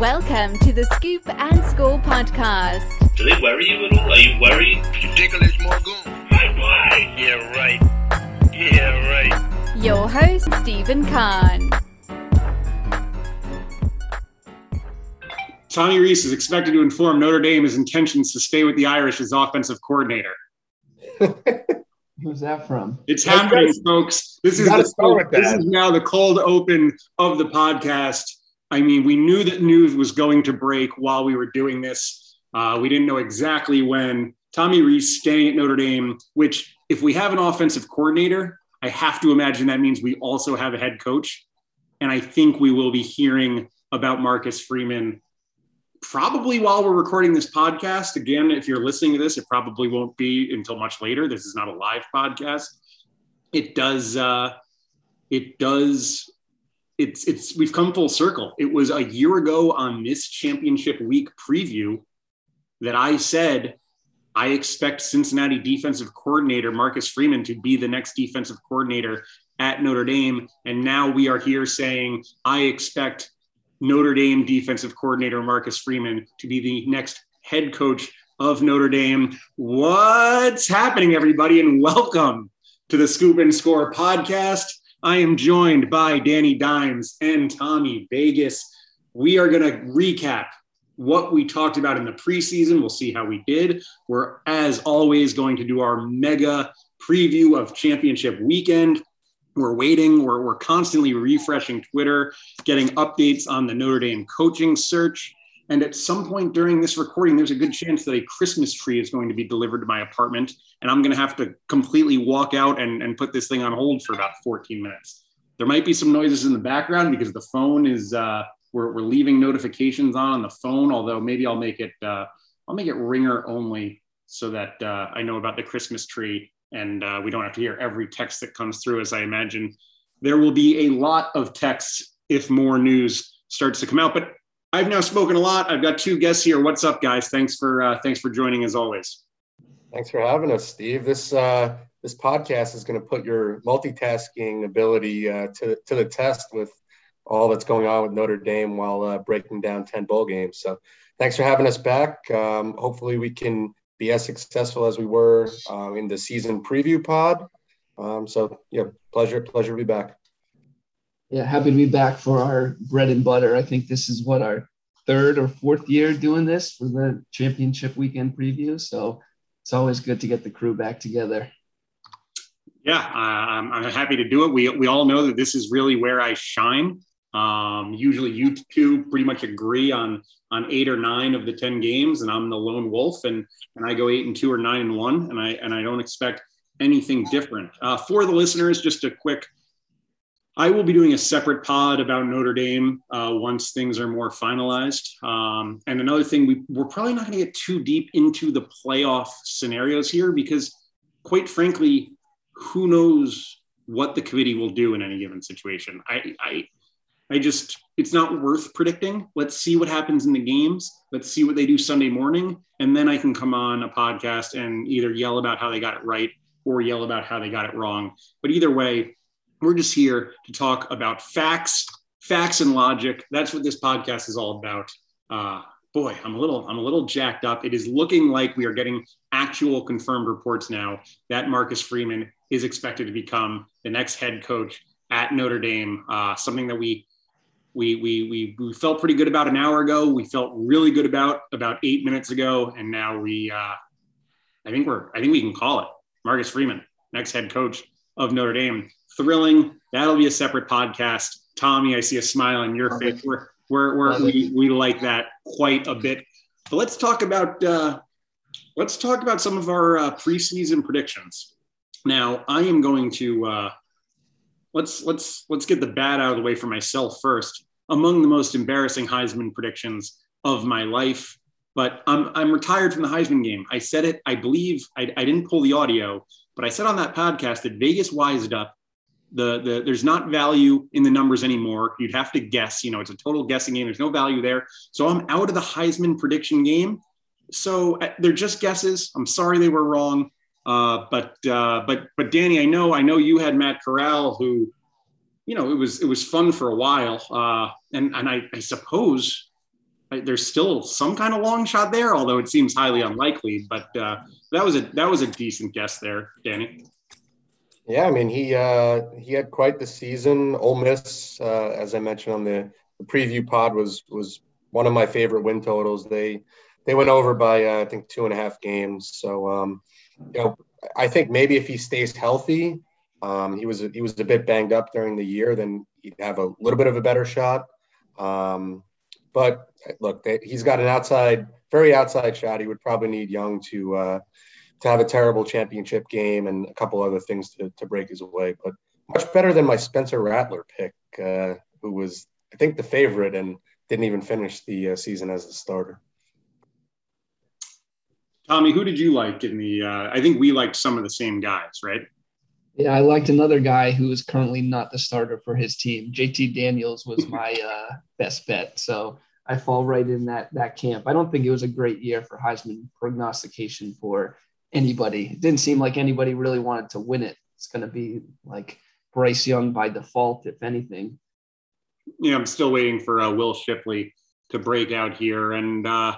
Welcome to the Scoop and Score podcast. Do they worry you at all? Are you worried? Ridiculous Morgan. My boy! Yeah, right. Yeah, right. Your host, Stephen Kahn. Tommy Rees is expected to inform Notre Dame his intentions to stay with the Irish as offensive coordinator. Who's that from? It's That's happening, folks. This You is the this that. is now the cold open of the podcast. I mean, we knew that news was going to break while we were doing this. Uh, we didn't know exactly when. Tommy Rees staying at Notre Dame, which, if we have an offensive coordinator, I have to imagine that means we also have a head coach. And I think we will be hearing about Marcus Freeman probably while we're recording this podcast. Again, if you're listening to this, it probably won't be until much later. This is not a live podcast. It does. Uh, it does. It's it's we've come full circle. It was a year ago on this championship week preview that I said I expect Cincinnati defensive coordinator Marcus Freeman to be the next defensive coordinator at Notre Dame, and now we are here saying I expect Notre Dame defensive coordinator Marcus Freeman to be the next head coach of Notre Dame. What's happening, everybody? And welcome to the Scoop and Score podcast. I am joined by Danny Dimes and Tommy Vegas. We are going to recap what we talked about in the preseason. We'll see how we did. We're, as always, going to do our mega preview of championship weekend. We're waiting. We're, we're constantly refreshing Twitter, getting updates on the Notre Dame coaching search. And at some point during this recording, there's a good chance that a Christmas tree is going to be delivered to my apartment. And I'm going to have to completely walk out and, and put this thing on hold for about 14 minutes. There might be some noises in the background because the phone is, uh, we're, we're leaving notifications on on the phone, although maybe I'll make it, uh, I'll make it ringer only so that uh, I know about the Christmas tree and uh, we don't have to hear every text that comes through, as I imagine there will be a lot of texts if more news starts to come out. But I've now spoken a lot. I've got two guests here. What's up, guys? Thanks for uh, thanks for joining as always. Thanks for having us, Steve. This uh, this podcast is going to put your multitasking ability uh, to to the test with all that's going on with Notre Dame while uh, breaking down ten bowl games. So, thanks for having us back. Um, hopefully, we can be as successful as we were uh, in the season preview pod. Um, so, yeah, pleasure pleasure to be back. Yeah, happy to be back for our bread and butter. I think this is what our third or fourth year doing this for the championship weekend preview. So it's always good to get the crew back together. Yeah, I'm, I'm happy to do it. We we all know that this is really where I shine. Um, usually, you two pretty much agree on on eight or nine of the ten games, and I'm the lone wolf, and and I go eight and two or nine and one, and I and I don't expect anything different. Uh, for the listeners, just a quick. I will be doing a separate pod about Notre Dame uh, once things are more finalized. Um, and another thing, we, we're probably not going to get too deep into the playoff scenarios here because, quite frankly, who knows what the committee will do in any given situation. I, I, I just, it's not worth predicting. Let's see what happens in the games. Let's see what they do Sunday morning. And then I can come on a podcast and either yell about how they got it right or yell about how they got it wrong. But either way, we're just here to talk about facts, facts and logic. That's what this podcast is all about. Uh, boy, I'm a little, I'm a little jacked up. It is looking like we are getting actual confirmed reports now that Marcus Freeman is expected to become the next head coach at Notre Dame. Uh, something that we, we, we, we, we felt pretty good about an hour ago. We felt really good about about eight minutes ago, and now we, uh, I think we're, I think we can call it Marcus Freeman, next head coach of Notre Dame. Thrilling. That'll be a separate podcast. Tommy, I see a smile on your face. We're, we're, we're we, we like that quite a bit. But let's talk about uh, let's talk about some of our uh, preseason predictions. Now, I am going to uh, let's let's let's get the bad out of the way for myself first. Among the most embarrassing Heisman predictions of my life, but I'm I'm retired from the Heisman game. I said it. I believe I, I didn't pull the audio, but I said on that podcast that Vegas wised up. The, the there's not value in the numbers anymore. You'd have to guess. You know, it's a total guessing game. There's no value there. So I'm out of the Heisman prediction game. So uh, they're just guesses. I'm sorry they were wrong. Uh, but uh, but but Danny, I know I know you had Matt Corral, who, you know, it was it was fun for a while, uh, and and I, I suppose there's still some kind of long shot there, although it seems highly unlikely. But uh, that was a that was a decent guess there, Danny. Yeah, I mean he uh, he had quite the season. Ole Miss, uh, as I mentioned on the, the, preview pod, was was one of my favorite win totals. They they went over by uh, I think two and a half games. So um, you know I think maybe if he stays healthy, um, he was he was a bit banged up during the year, then he'd have a little bit of a better shot. Um, but look, they, he's got an outside, very outside shot. He would probably need Young to uh, to have a terrible championship game and a couple other things to, to break his way. But much better than my Spencer Rattler pick, uh, who was I think the favorite and didn't even finish the uh, season as the starter. Tommy, who did you like in the? Uh, I think we liked some of the same guys, right? Yeah, I liked another guy who is currently not the starter for his team. JT Daniels was my uh, best bet, so I fall right in that that camp. I don't think it was a great year for Heisman prognostication for anybody. It didn't seem like anybody really wanted to win it. It's going to be like Bryce Young by default, if anything. Yeah, I'm still waiting for uh, Will Shipley to break out here, and uh,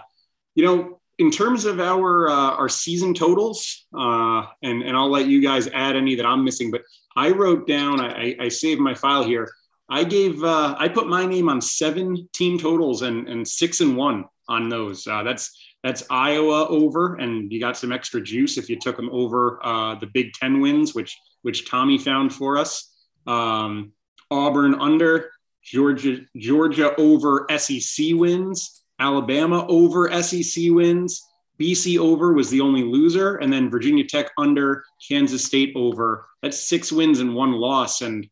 you know in terms of our uh, our season totals, uh, and and I'll let you guys add any that I'm missing. But I wrote down, I, I saved my file here. I gave, uh, I put my name on seven team totals and and six and one on those. Uh, that's that's Iowa over, and you got some extra juice if you took them over uh, the Big Ten wins, which which Tommy found for us. Um, Auburn under, Georgia Georgia over SEC wins. Alabama over SEC wins. BC over was the only loser, and then Virginia Tech under, Kansas State over. That's six wins and one loss, and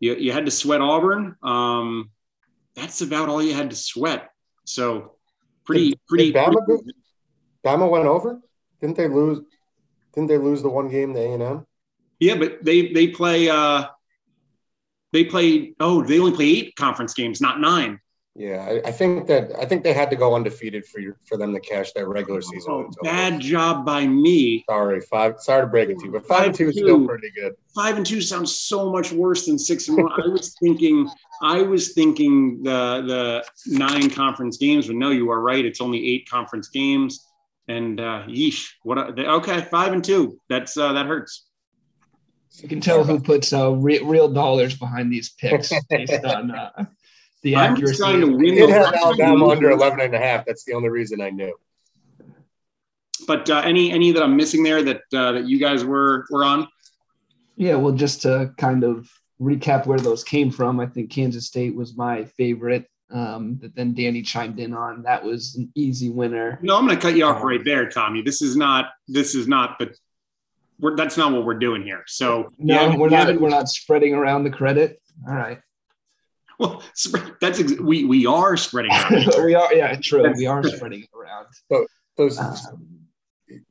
you, you had to sweat Auburn. Um, that's about all you had to sweat. So pretty, did, pretty. Did Bama, pretty, Bama went over. Didn't they lose? Didn't they lose the one game to A and M? Yeah, but they they play. uh They play. Oh, they only play eight conference games, not nine. Yeah, I, I, think that I think they had to go undefeated for you, for them to cash that regular season. Oh, bad job by me. Sorry, five. Sorry to break it to you, but five, five and two is still pretty good. Five and two sounds so much worse than six and one. I was thinking, I was thinking the the nine conference games, but no, you are right. It's only eight conference games, and uh, yeesh, what? A, okay, five and two. That's uh, that hurts. You can tell who puts uh, re- real dollars behind these picks based on. Uh, the I'm accuracy. Trying to win it had Alabama under 11 and a half. That's the only reason I knew. But uh, any any that I'm missing there that uh, that you guys were were on? Yeah, well, just to kind of recap where those came from, I think Kansas State was my favorite. Um, that then Danny chimed in on. That was an easy winner. No, I'm going to cut you off right there, Tommy. This is not this is not the we're, that's not what we're doing here. So no, yeah, we're not we're not spreading around the credit. All right. Well, that's ex- we we are spreading. we are, yeah, true. We are spreading it around. So those, um,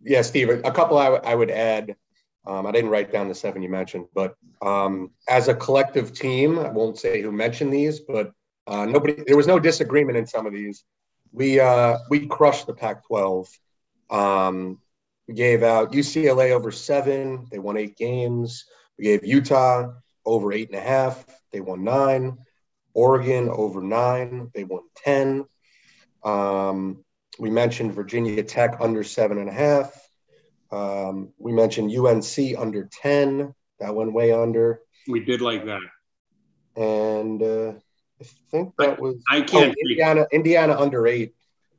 yeah, Steve. A couple I, w- I would add. Um, I didn't write down the seven you mentioned, but um, as a collective team, I won't say who mentioned these, but uh, nobody. There was no disagreement in some of these. We uh, we crushed the Pac-12. Um, we gave out UCLA over seven. They won eight games. We gave Utah over eight and a half. They won nine. Oregon over nine. They won 10. Um, we mentioned Virginia Tech under seven and a half. Um, we mentioned UNC under 10. That went way under. We did like that. And uh, I think that was I can't oh, Indiana, Indiana under eight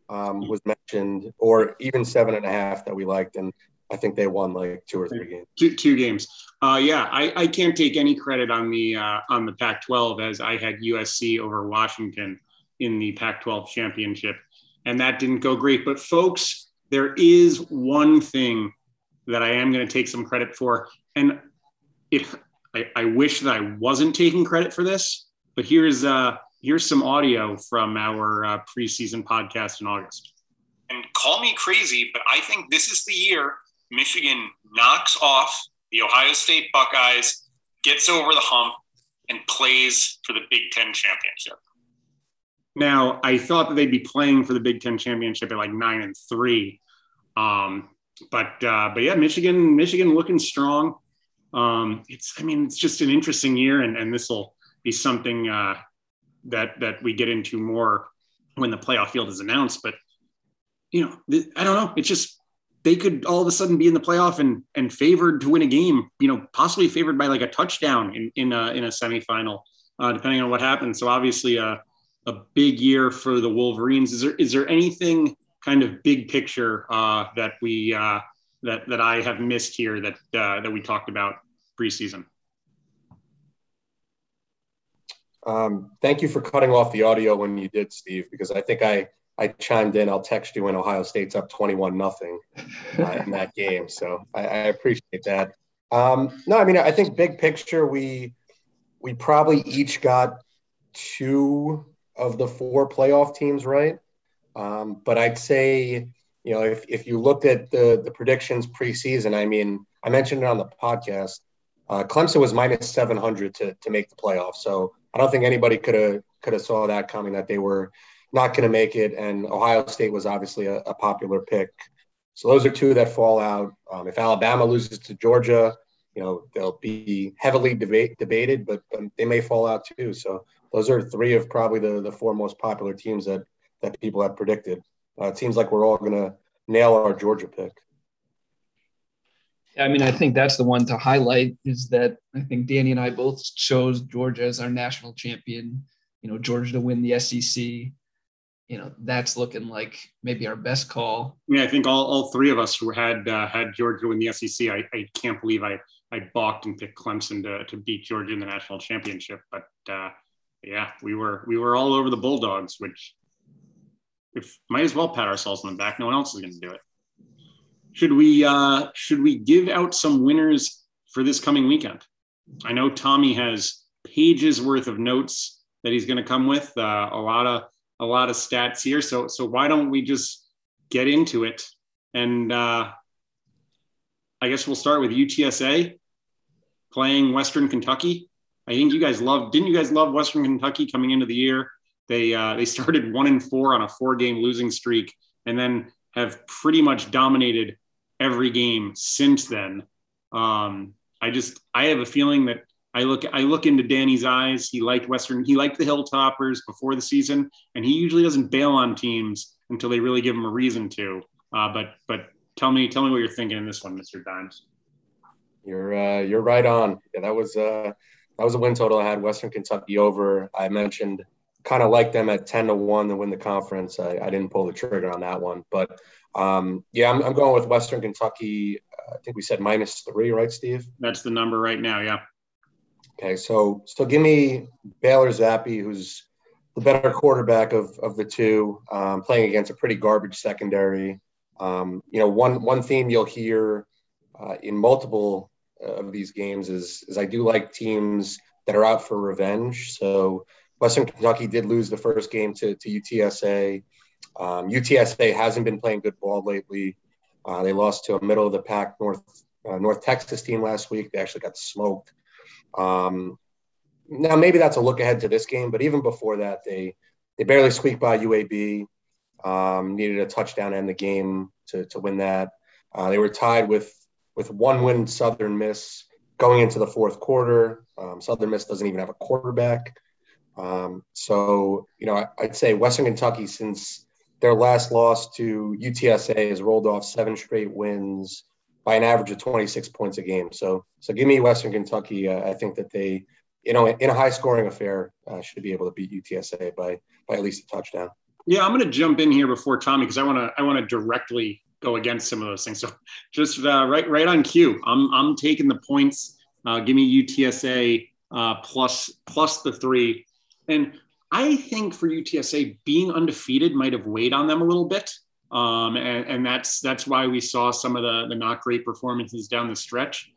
um, was mentioned, or even seven and a half that we liked. And I think they won like two or three games. Two, two games. Uh, yeah, I, I can't take any credit on the uh, on the Pac-12 as I had USC over Washington in the Pac-12 championship, and that didn't go great. But folks, there is one thing that I am going to take some credit for, and it I, I, wish that I wasn't taking credit for this, but here's uh, here's some audio from our uh, preseason podcast in August. And call me crazy, but I think this is the year Michigan knocks off the Ohio State Buckeyes, gets over the hump, and plays for the Big Ten championship. Now, I thought that they'd be playing for the Big Ten championship at like nine and three, um, but uh, but yeah, Michigan, Michigan looking strong. Um, it's, I mean, it's just an interesting year, and, and this will be something uh, that that we get into more when the playoff field is announced. But you know, I don't know. It's just they could all of a sudden be in the playoff and and favored to win a game. You know, possibly favored by like a touchdown in in a, in a semifinal, uh, depending on what happens. So obviously, a uh, a big year for the Wolverines. Is there is there anything kind of big picture uh, that we uh, that that I have missed here that uh, that we talked about preseason? Um, thank you for cutting off the audio when you did, Steve, because I think I I chimed in. I'll text you when Ohio State's up twenty-one nothing uh, in that game, so I, I appreciate that. Um, no, I mean I think big picture we we probably each got two of the four playoff teams right, um, but I'd say you know if, if you looked at the the predictions preseason, I mean I mentioned it on the podcast. Uh, Clemson was minus 700 to, to make the playoffs. So I don't think anybody could have could have saw that coming that they were not going to make it. And Ohio State was obviously a, a, popular pick. So those are two that fall out. Um, if Alabama loses to Georgia, you know they'll be heavily debate, debated, but, but they may fall out too. So those are three of probably the, the four most popular teams that that people have predicted. Uh, it seems like we're all going to nail our Georgia pick. I mean, I think that's the one to highlight is that I think Danny and I both chose Georgia as our national champion. You know, Georgia to win the SEC. You know, that's looking like maybe our best call. Yeah, I think all, all three of us who had uh, had Georgia win the SEC. I, I can't believe I I balked and picked Clemson to, to beat Georgia in the national championship. But uh, yeah, we were we were all over the Bulldogs, which if might as well pat ourselves on the back. No one else is going to do it. Should we uh, should we give out some winners for this coming weekend? I know Tommy has pages worth of notes that he's going to come with. Uh, a lot of a lot of stats here. So so why don't we just get into it? And uh, I guess we'll start with UTSA playing Western Kentucky. I think you guys love. Didn't you guys love Western Kentucky coming into the year? They uh, they started one and four on a four game losing streak, and then have pretty much dominated every game since then. Um, I just I have a feeling that I look I look into Danny's eyes. He liked Western. He liked the Hilltoppers before the season, and he usually doesn't bail on teams until they really give him a reason to. Uh, but but tell me tell me what you're thinking in this one, Mr. Dimes. You're uh, you're right on. Yeah, that was uh, that was a win total. I had Western Kentucky over. I mentioned kind of like them at ten to one to win the conference. I, I didn't pull the trigger on that one, but um, yeah, I'm, I'm, going with Western Kentucky. I think we said minus three, right, Steve? That's the number right now. Yeah. Okay, so so give me Bailey Zappe, who's the better quarterback of, of the two, um, playing against a pretty garbage secondary. Um, you know, one one theme you'll hear uh, in multiple uh, of these games is is I do like teams that are out for revenge. So Western Kentucky did lose the first game to, to UTSA. Um, UTSA hasn't been playing good ball lately. Uh, they lost to a middle of the pack North uh, North Texas team last week. They actually got smoked. Um, now maybe that's a look ahead to this game, but even before that, they they barely squeaked by UAB. Um, needed a touchdown in the game to to win that. Uh, they were tied with with one win Southern Miss going into the fourth quarter. Um, Southern Miss doesn't even have a quarterback. Um, so, you know, I, would say Western Kentucky, since their last loss to UTSA, has rolled off seven straight wins by an average of 26 points a game. So, so give me Western Kentucky. Uh, I think that they, you know, in a high scoring affair, uh, should be able to beat UTSA by by at least a touchdown. Yeah, I'm going to jump in here before Tommy because I want to I want to directly go against some of those things. So just uh, right right on cue. I'm I'm taking the points. Uh, give me UTSA uh, plus plus the three. And I think for UTSA, being undefeated might have weighed on them a little bit. Um, and, and, that's that's why we saw some of the, the not great performances down the stretch.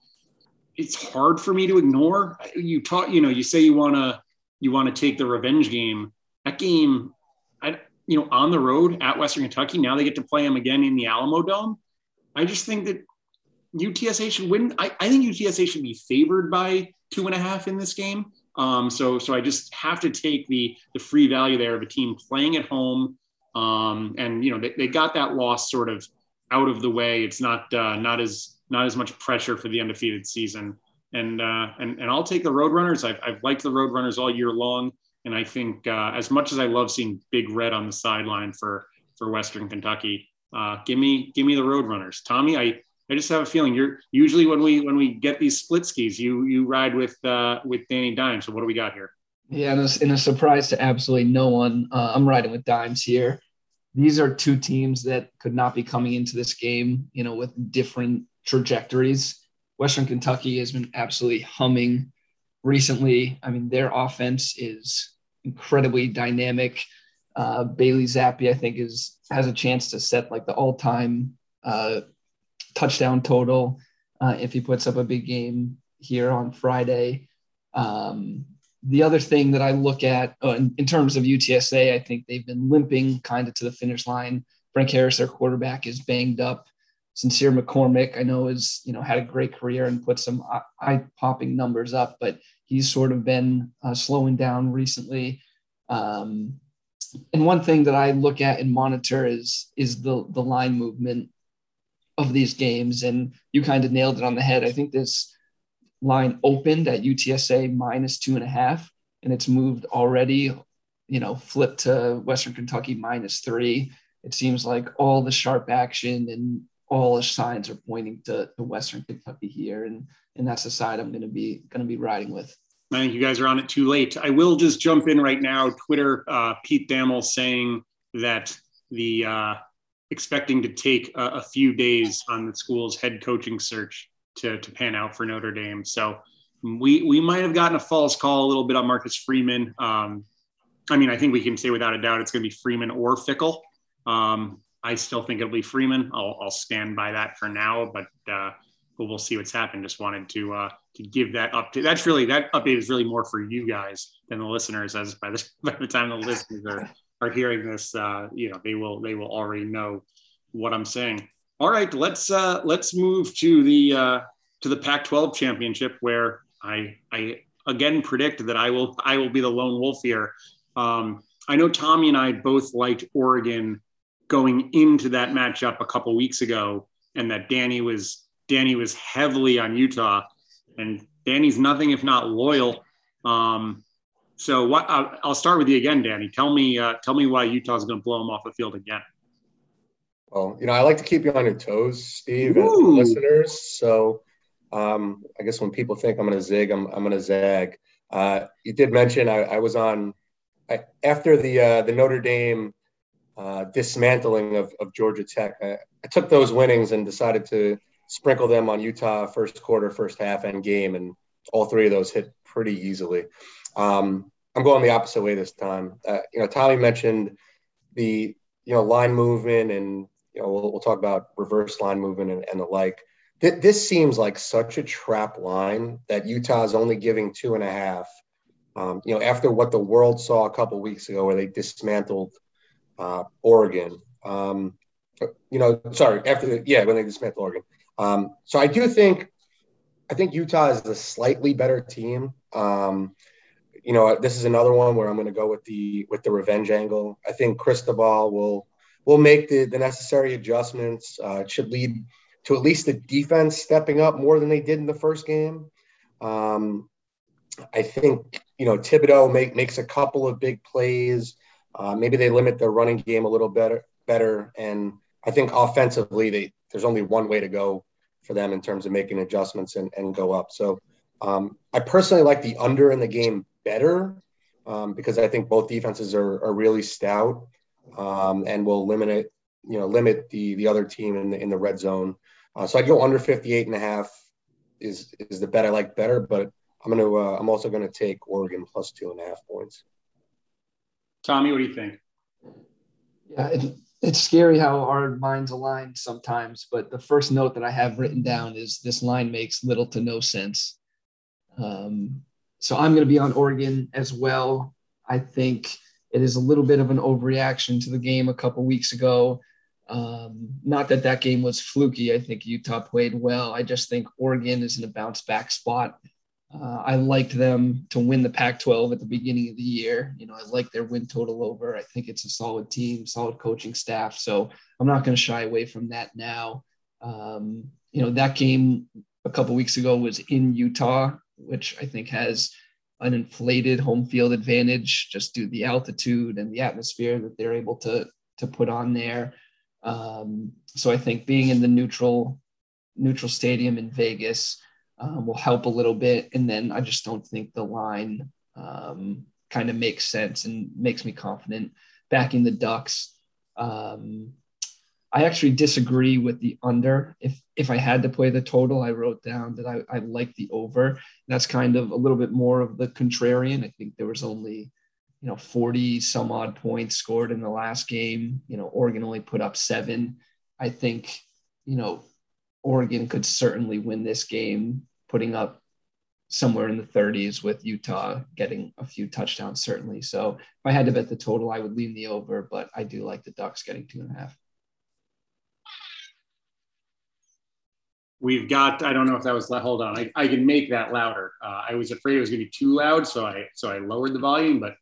It's hard for me to ignore. You talk, you know, you say you want to you want to take the revenge game. That game, I, you know, on the road at Western Kentucky. Now they get to play them again in the Alamodome. I just think that UTSA should win. I, I think UTSA should be favored by two and a half in this game. Um, so, so I just have to take the the free value there of a team playing at home, um, and you know they, they got that loss sort of out of the way. It's not uh, not as not as much pressure for the undefeated season, and uh, and and I'll take the Roadrunners. I've I've liked the Roadrunners all year long. And I think uh, as much as I love seeing Big Red on the sideline for for Western Kentucky, uh, give me give me the Roadrunners. Tommy, I I just have a feeling you're usually when we when we get these split skis, you you ride with uh, with Danny Dime. So what do we got here? Yeah, and a, a surprise to absolutely no one, uh, I'm riding with Dimes here. These are two teams that could not be coming into this game, you know, with different trajectories. Western Kentucky has been absolutely humming recently. I mean, their offense is incredibly dynamic. Uh, Bailey Zappe, I think, is has a chance to set like the all-time uh, touchdown total uh, if he puts up a big game here on Friday. Um, the other thing that I look at uh, in, in, terms of UTSA, I think they've been limping kind of to the finish line. Frank Harris, their quarterback, is banged up. Sincere McCormick, I know, is you know had a great career and put some eye-popping numbers up, but he's sort of been uh, slowing down recently. Um, and one thing that I look at and monitor is is the the line movement of these games, and you kind of nailed it on the head. I think this line opened at UTSA minus two and a half, and it's moved already. You know, flipped to Western Kentucky minus three. It seems like all the sharp action and all the signs are pointing to, to Western Kentucky here, and and that's the side I'm going to be going to be riding with. I think you guys are on it too late. I will just jump in right now. Twitter, uh, Pete Thamel saying that the uh, expecting to take a, a, few days on the school's head coaching search to, to pan out for Notre Dame. So we we might have gotten a false call a little bit on Marcus Freeman. Um, I mean, I think we can say without a doubt it's going to be Freeman or Fickell. Um, I still think it'll be Freeman. I'll, I'll stand by that for now, but uh, but we'll see what's happened. Just wanted to uh, to give that update. That's really that update is really more for you guys than the listeners. As by the by the time the listeners are are hearing this, uh, you know they will they will already know what I'm saying. All right, let's uh, let's move to the uh, to the Pac-12 championship where I I again predict that I will I will be the lone wolf here. Um, I know Tommy and I both liked Oregon going into that matchup a couple weeks ago, and that Danny was Danny was heavily on Utah, and Danny's nothing if not loyal. Um, so what? I'll, start with you again, Danny. Tell me, uh, tell me why Utah's going to blow them off the field again. Well, you know, I like to keep you on your toes, Steve, Ooh. and listeners. So, um, I guess when people think I'm going to zig, I'm, I'm going to zag. Uh, you did mention I, I was on I, after the uh, the Notre Dame uh, dismantling of, of Georgia Tech. I, I took those winnings and decided to sprinkle them on Utah first quarter, first half, and game, and all three of those hit pretty easily. Um, I'm going the opposite way this time. Uh, you know, Tommy mentioned the you know line movement, and you know we'll, we'll talk about reverse line movement and, and the like. Th- this seems like such a trap line that Utah is only giving two and a half. Um, you know, after what the world saw a couple weeks ago, where they dismantled uh, Oregon. Um, you know, sorry, after the, yeah, when they dismantled Oregon. Um, so I do think, I think Utah is a slightly better team. Um, you know, this is another one where I'm going to go with the with the revenge angle. I think Cristobal will will make the, the necessary adjustments. Uh, it should lead to at least the defense stepping up more than they did in the first game. Um, I think you know Thibodeaux make, makes a couple of big plays. Uh, maybe they limit their running game a little better, better, and I think offensively they there's only one way to go for them in terms of making adjustments and, and go up. So um, I personally like the under in the game better um, because I think both defenses are, are really stout um, and will limit it, you know, limit the the other team in the in the red zone. Uh, so I'd go under 58 and a half is is the bet I like better, but I'm gonna uh, I'm also gonna take Oregon plus two and a half points. Tommy, what do you think? Yeah, it, it's scary how our minds align sometimes, but the first note that I have written down is this line makes little to no sense. Um, so I'm going to be on Oregon as well. I think it is a little bit of an overreaction to the game a couple weeks ago. Um, not that that game was fluky. I think Utah played well. I just think Oregon is in a bounce back spot. Uh, I liked them to win the Pac 12 at the beginning of the year. You know, I like their win total over. I think it's a solid team, solid coaching staff. So I'm not going to shy away from that now. Um, you know, that game a couple weeks ago was in Utah, which I think has an inflated home field advantage just due to the altitude and the atmosphere that they're able to to put on there. Um, so I think being in the neutral neutral stadium in Vegas um, will help a little bit. And then I just don't think the line um, kind of makes sense and makes me confident backing the Ducks. Um, I actually disagree with the under. If if I had to play the total, I wrote down that I, I like the over. That's kind of a little bit more of the contrarian. I think there was only, you know, 40 some odd points scored in the last game. You know, Oregon only put up seven. I think, you know, Oregon could certainly win this game, putting up somewhere in the 30s with Utah getting a few touchdowns, certainly. So if I had to bet the total, I would lean the over, but I do like the Ducks getting two and a half. We've got, I don't know if that was, hold on, I, I can make that louder. Uh, I was afraid it was gonna be too loud, so I, so I lowered the volume, but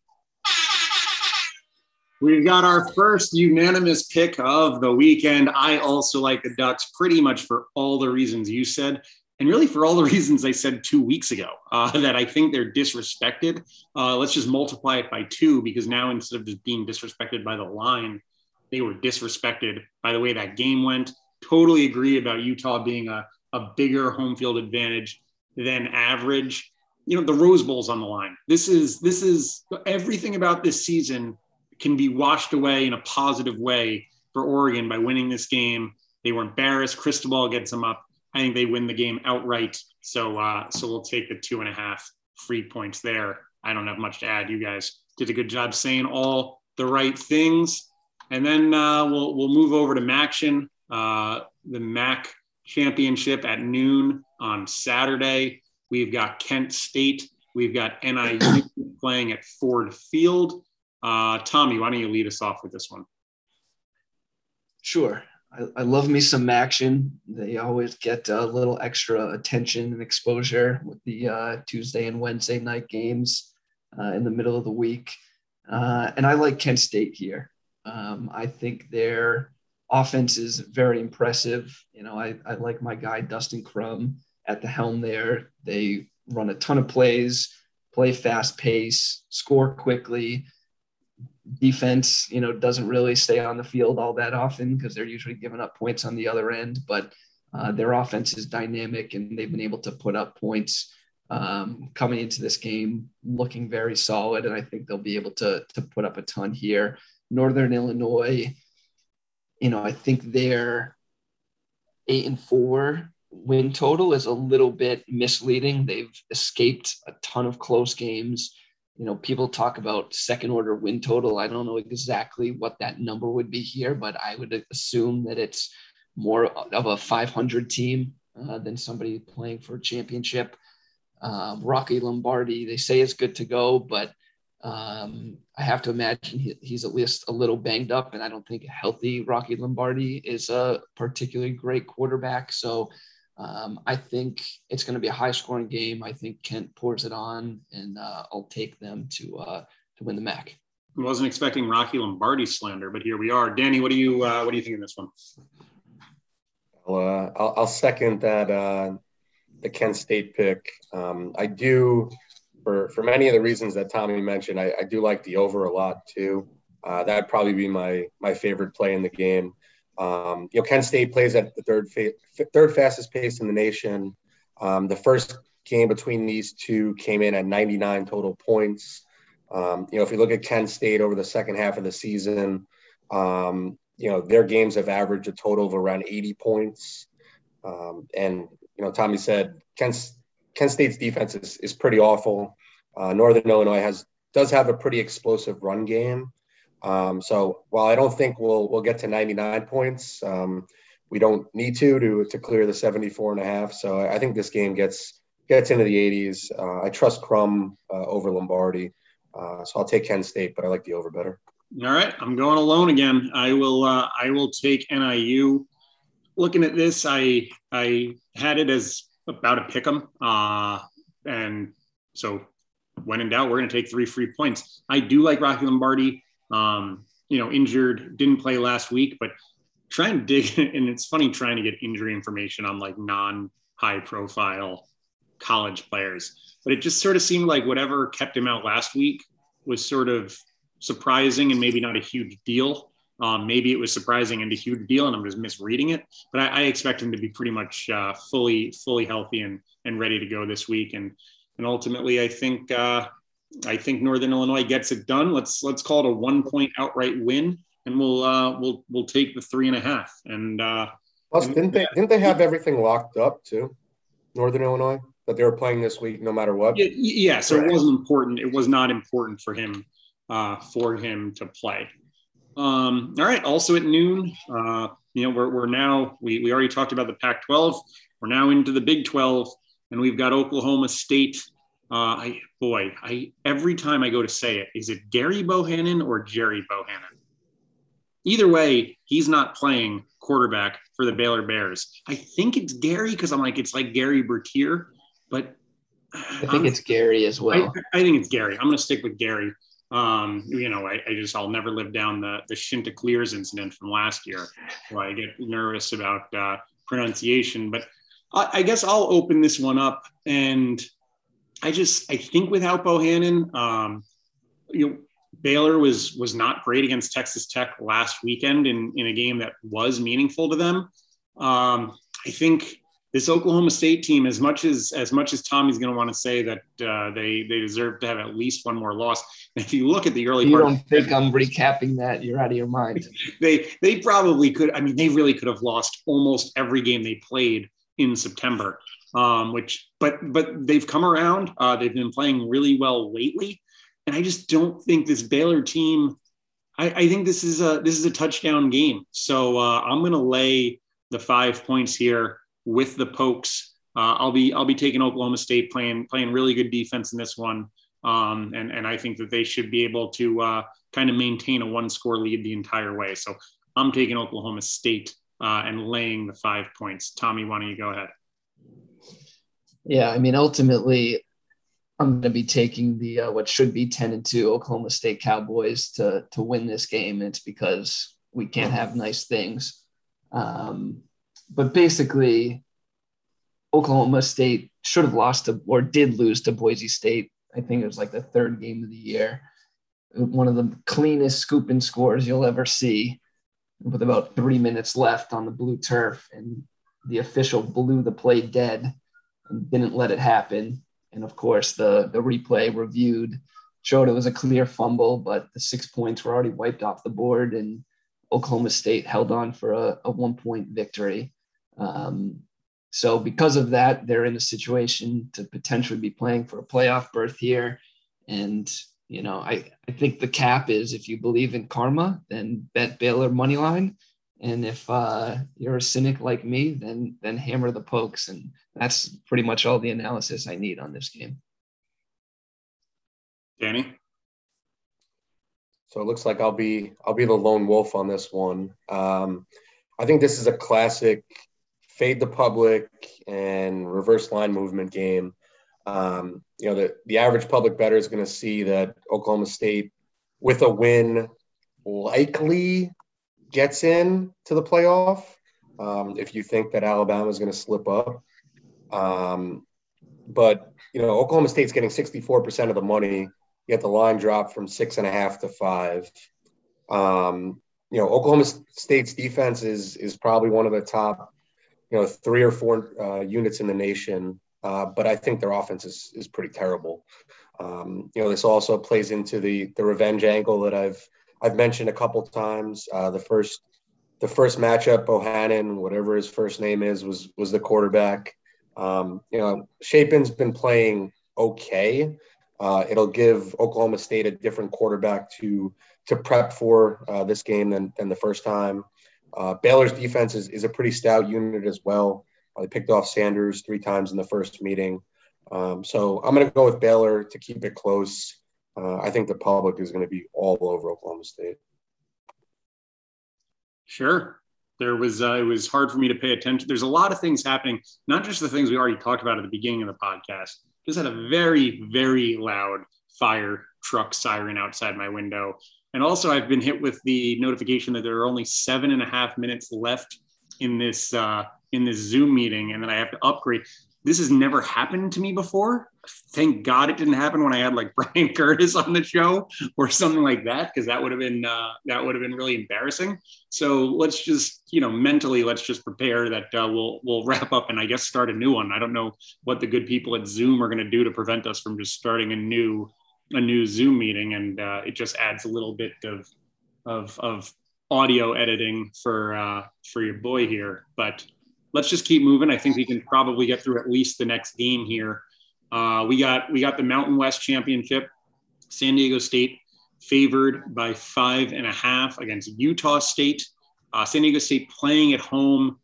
We've got our first unanimous pick of the weekend. I also like the Ducks pretty much for all the reasons you said, and really for all the reasons I said two weeks ago uh, that I think they're disrespected. Uh, let's just multiply it by two because now instead of just being disrespected by the line, they were disrespected by the way that game went. Totally agree about Utah being a, a bigger home field advantage than average. You know, the Rose Bowl's on the line. This is this is everything about this season can be washed away in a positive way for Oregon by winning this game. They were embarrassed. Cristobal gets them up. I think they win the game outright. So, uh, so we'll take the two and a half free points there. I don't have much to add. You guys did a good job saying all the right things. And then uh, we'll we'll move over to MACtion, uh, the MAC championship at noon on Saturday. We've got Kent State. We've got NIU playing at Ford Field. Uh, Tommy, why don't you lead us off with this one? Sure. I, I love me some MACtion. They always get a little extra attention and exposure with the uh, Tuesday and Wednesday night games uh, in the middle of the week. Uh, and I like Kent State here. Um, I think their offense is very impressive. You know, I, I like my guy, Dustin Crum, at the helm there. They run a ton of plays, play fast pace, score quickly defense, you know, doesn't really stay on the field all that often because they're usually giving up points on the other end. But uh, their offense is dynamic and they've been able to put up points um, coming into this game, looking very solid. And I think they'll be able to, to put up a ton here. Northern Illinois, you know, I think their eight and four win total is a little bit misleading. They've escaped a ton of close games you know, people talk about second order win total. I don't know exactly what that number would be here, but I would assume that it's more of a 500 team uh, than somebody playing for a championship. Um, Rocky Lombardi, they say is good to go, but um, I have to imagine he, he's at least a little banged up, and I don't think a healthy Rocky Lombardi is a particularly great quarterback. So um, I think it's going to be a high scoring game. I think Kent pours it on, and uh, I'll take them to uh, to win the MAC. I wasn't expecting Rocky Lombardi slander, but here we are. Danny, what do you uh, what do you think of this one? Well, uh, I'll, I'll, second that uh, the Kent State pick. Um, I do for for many of the reasons that Tommy mentioned. I, I do like the over a lot too. Uh, that'd probably be my my favorite play in the game. Um, you know, Kent State plays at the third fa- third fastest pace in the nation. Um, the first game between these two came in at 99 total points. Um, you know, if you look at Kent State over the second half of the season, um, you know, their games have averaged a total of around 80 points. Um, and, you know, Tommy said Kent, Kent State's defense is, is pretty awful. Uh, Northern Illinois has does have a pretty explosive run game. Um, so while I don't think we'll we'll get to 99 points, um, we don't need to to to clear the 74 and a half. So I think this game gets gets into the 80s. Uh, I trust Crum uh, over Lombardi, uh, so I'll take Kent State, but I like the over better. All right, I'm going alone again. I will uh, I will take NIU. Looking at this, I I had it as about a pick 'em, uh, and so when in doubt, we're going to take three free points. I do like Rocky Lombardi um, you know, injured, didn't play last week, but try and dig. And it's funny trying to get injury information on like non high profile college players. but it just sort of seemed like whatever kept him out last week was sort of surprising and maybe not a huge deal. Um, maybe it was surprising and a huge deal, and I'm just misreading it. But I, I expect him to be pretty much uh, fully fully healthy and and ready to go this week. And and ultimately, I think uh, I think Northern Illinois gets it done. Let's let's call it a one point outright win, and we'll uh, we'll we'll take the three and a half. And uh, plus, didn't they didn't they have everything locked up too? Northern Illinois that they were playing this week, no matter what. Yeah, yeah so it wasn't important. It was not important for him uh, for him to play. Um, all right. Also at noon, uh, you know, we're, we're now, we, we already talked about the Pac 12. We're now into the Big 12, and we've got Oklahoma State. Uh, I, boy, I every time I go to say it, is it Gary Bohanon or Jerry Bohanon? Either way, he's not playing quarterback for the Baylor Bears. I think it's Gary because I'm like, it's like Gary Bertier, but I think I'm, it's Gary as well. I, I think it's Gary. I'm going to stick with Gary. Um, you know, I, I, just I'll never live down the the Chanticleers incident from last year. So I get nervous about uh, pronunciation, but I, I, guess I'll open this one up. And I just I think without Bohanon, um, you know, Baylor was was not great against Texas Tech last weekend in in a game that was meaningful to them. Um, I think this Oklahoma State team, as much as as much as Tommy's going to want to say that uh, they they deserve to have at least one more loss, if you look at the early, you part, don't think I'm recapping that? You're out of your mind. They they probably could. I mean, they really could have lost almost every game they played in September. Um, which, but but they've come around. Uh, they've been playing really well lately, and I just don't think this Baylor team. I, I think this is a this is a touchdown game. So uh, I'm going to lay the five points here with the Pokes. Uh, I'll be I'll be taking Oklahoma State playing playing really good defense in this one, um, and and I think that they should be able to uh, kind of maintain a one score lead the entire way. So I'm taking Oklahoma State uh, and laying the five points. Tommy, why don't you go ahead? Yeah, I mean ultimately, I'm going to be taking the uh, what should be ten and two Oklahoma State Cowboys to to win this game. It's because we can't have nice things. Um, but basically, Oklahoma State should have lost to or did lose to Boise State. I think it was like the third game of the year. One of the cleanest scooping scores you'll ever see, with about three minutes left on the blue turf, and the official blew the play dead didn't let it happen. And of course, the the replay reviewed showed it was a clear fumble, but the six points were already wiped off the board, and Oklahoma State held on for a, a one point victory. Um, so because of that, they're in a situation to potentially be playing for a playoff berth here. And, you know, I, I think the cap is if you believe in karma, then bet Baylor money line. And if uh, you're a cynic like me, then then hammer the pokes. And that's pretty much all the analysis I need on this game. Danny? So it looks like I'll be I'll be the lone wolf on this one. Um, I think this is a classic fade the public and reverse line movement game. Um, you know, the, the average public bettor is going to see that Oklahoma State, with a win, likely gets in to the playoff. Um, if you think that Alabama is going to slip up, um, but you know, Oklahoma State's getting 64% of the money. Yet the line dropped from six and a half to five. Um, you know, Oklahoma State's defense is is probably one of the top you know three or four uh, units in the nation, uh, but I think their offense is is pretty terrible. Um, you know, this also plays into the the revenge angle that I've I've mentioned a couple times. Uh, the first the first matchup, Bohanon, whatever his first name is, was was the quarterback. Um, you know, Shapen's been playing okay. Uh, it'll give Oklahoma State a different quarterback to to prep for uh, this game than than the first time. Uh, Baylor's defense is, is a pretty stout unit as well. Uh, they picked off Sanders three times in the first meeting. Um, so I'm going to go with Baylor to keep it close. Uh, I think the public is going to be all over Oklahoma State. Sure. There was uh, it was hard for me to pay attention. There's a lot of things happening, not just the things we already talked about at the beginning of the podcast. Just had a very very loud fire truck siren outside my window and also, I've been hit with the notification that there are only seven and a half minutes left in this uh, in this Zoom meeting, and then I have to upgrade. This has never happened to me before. Thank God it didn't happen when I had like Brian Curtis on the show or something like that, because that would have been uh, that would have been really embarrassing. So let's just you know mentally let's just prepare that uh, we'll we'll wrap up and I guess start a new one. I don't know what the good people at Zoom are going to do to prevent us from just starting a new a new Zoom meeting, and uh, it just adds a little bit of of of audio editing for uh, for your boy here, but let's just keep moving. I think we can probably get through at least the next game here. Uh, we got we got the Mountain West Championship. San Diego State favored by five and a half against Utah State. Uh, San Diego State playing at home.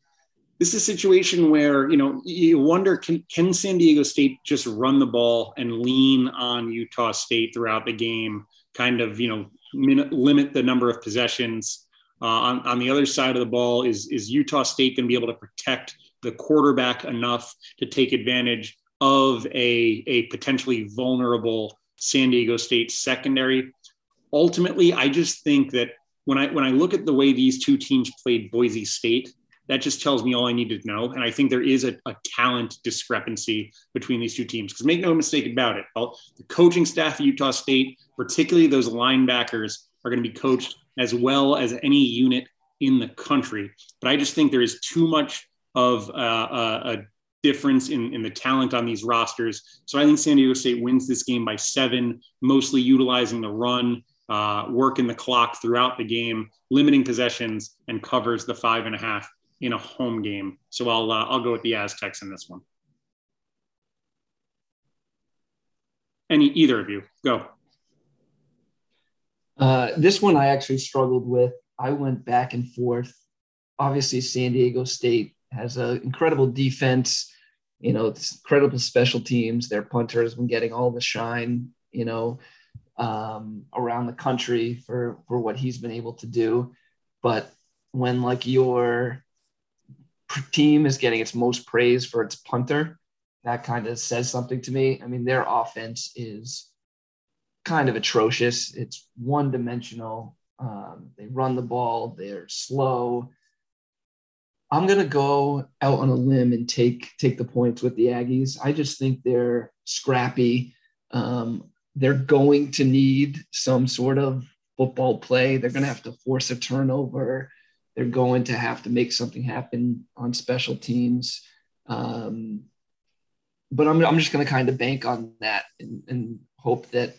This is a situation where you know you wonder can can San Diego State just run the ball and lean on Utah State throughout the game, kind of you know min- limit the number of possessions uh, on, on the other side of the ball, is, is Utah State going to be able to protect the quarterback enough to take advantage of a, a potentially vulnerable San Diego State secondary? Ultimately, I just think that when I when I look at the way these two teams played Boise State, that just tells me all I need to know. And I think there is a, a talent discrepancy between these two teams. Because make no mistake about it, the coaching staff at Utah State, particularly those linebackers, are going to be coached as well as any unit in the country. But I just think there is too much of uh, a, difference in, in the talent on these rosters. So I think San Diego State wins this game by seven, mostly utilizing the run, uh, working the clock throughout the game, limiting possessions, and covers the five and a half in a home game. So I'll uh, I'll go with the Aztecs in this one. Any either of you go. Uh, this one I actually struggled with. I went back and forth. Obviously, San Diego State has an incredible defense. You know, it's incredible special teams. Their punter has been getting all the shine. You know, um, around the country for for what he's been able to do. But when like your team is getting its most praise for its punter, that kind of says something to me. I mean, their offense is kind of atrocious. It's one dimensional. Um, they run the ball, they're slow. I'm gonna go out on a limb and take take the points with the Aggies. I just think they're scrappy. Um, they're going to need some sort of football play. They're gonna have to force a turnover. They're going to have to make something happen on special teams. Um, but I'm, I'm just going to kind of bank on that and, and hope that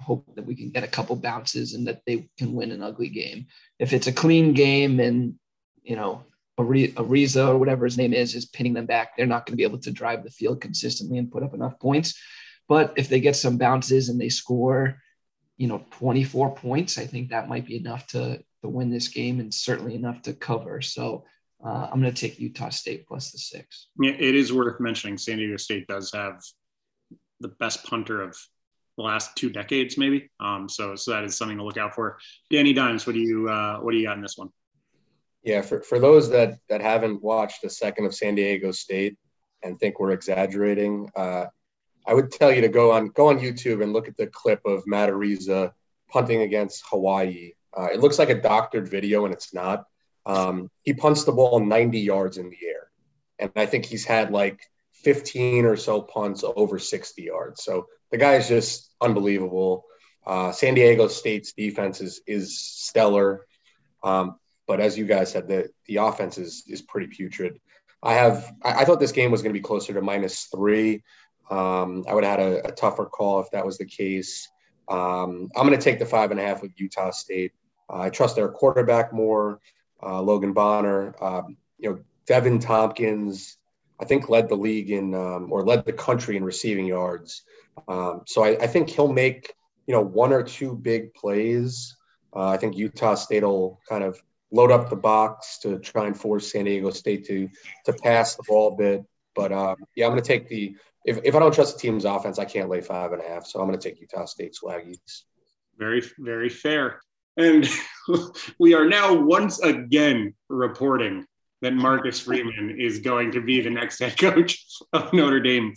hope that we can get a couple bounces and that they can win an ugly game. If it's a clean game and you know Ariza or whatever his name is is pinning them back, they're not going to be able to drive the field consistently and put up enough points. But if they get some bounces and they score, you know, 24 points, I think that might be enough to to win this game and certainly enough to cover. So uh, I'm going to take Utah State plus the six. Yeah, it is worth mentioning. San Diego State does have the best punter of the last two decades, maybe. Um, so, so that is something to look out for. Danny Dimes, what do you uh, what do you got in this one? Yeah, for, for those that that haven't watched a second of San Diego State and think we're exaggerating, uh, I would tell you to go on go on YouTube and look at the clip of Matt Araiza punting against Hawaii. Uh, it looks like a doctored video, and it's not. Um, he punts the ball 90 yards in the air, and I think he's had like 15 or so punts over 60 yards. So the guy is just unbelievable. Uh, San Diego State's defense is is stellar, um, but as you guys said, the the offense is is pretty putrid. I have I, I thought this game was going to be closer to minus three. Um, I would have had a, a, tougher call if that was the case. Um, I'm going to take the five and a half with Utah State. Uh, I trust their quarterback more, uh, Logan Bonner. Um, you know, Deven Thompkins, I think led the league in um, or led the country in receiving yards. Um, so I, I, think he'll make you know one or two big plays. Uh, I think Utah State will kind of load up the box to try and force San Diego State to to pass the ball a bit. But uh, yeah, I'm going to take the if, if I don't trust the team's offense, I can't lay five and a half. So I'm going to take Utah State Swaggies. Very very fair. And we are now once again reporting that Marcus Freeman is going to be the next head coach of Notre Dame.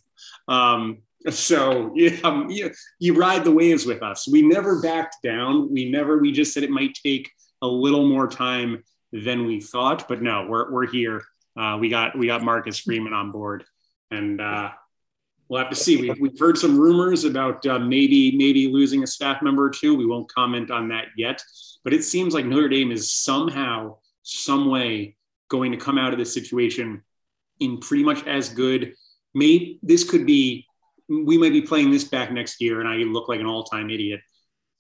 Um, so um, you, you ride the waves with us. We never backed down. We never. We just said it might take a little more time than we thought, but no, we're we're here. Uh, we got we got Marcus Freeman on board, and uh, We'll have to see. We've, we've heard some rumors about uh, maybe maybe losing a staff member or two. We won't comment on that yet, but it seems like Notre Dame is somehow, some way, going to come out of this situation in pretty much as good. Maybe this could be. We might be playing this back next year, and I look like an all-time idiot.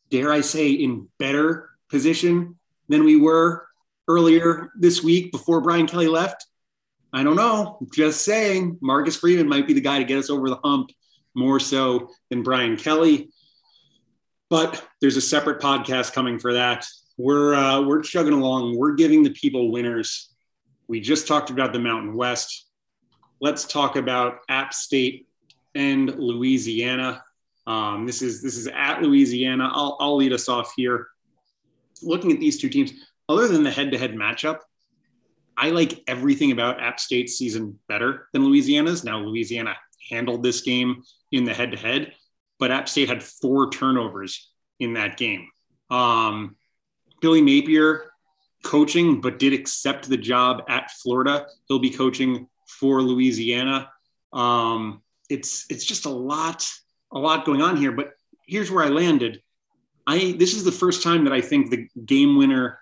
Dare I say, in better position than we were earlier this week before Brian Kelly left? I don't know. Just saying, Marcus Freeman might be the guy to get us over the hump more so than Brian Kelly. But there's a separate podcast coming for that. We're uh, we're chugging along. We're giving the people winners. We just talked about the Mountain West. Let's talk about App State and Louisiana. Um, this is this is at Louisiana. I'll, I'll lead us off here. Looking at these two teams, other than the head-to-head matchup, I like everything about App State's season better than Louisiana's. Now, Louisiana handled this game in the head to head, but App State had four turnovers in that game. Um, Billy Napier coaching, but did accept the job at Florida. He'll be coaching for Louisiana. Um, it's it's just a lot a lot going on here. But here's where I landed. I this is the first time that I think the game winner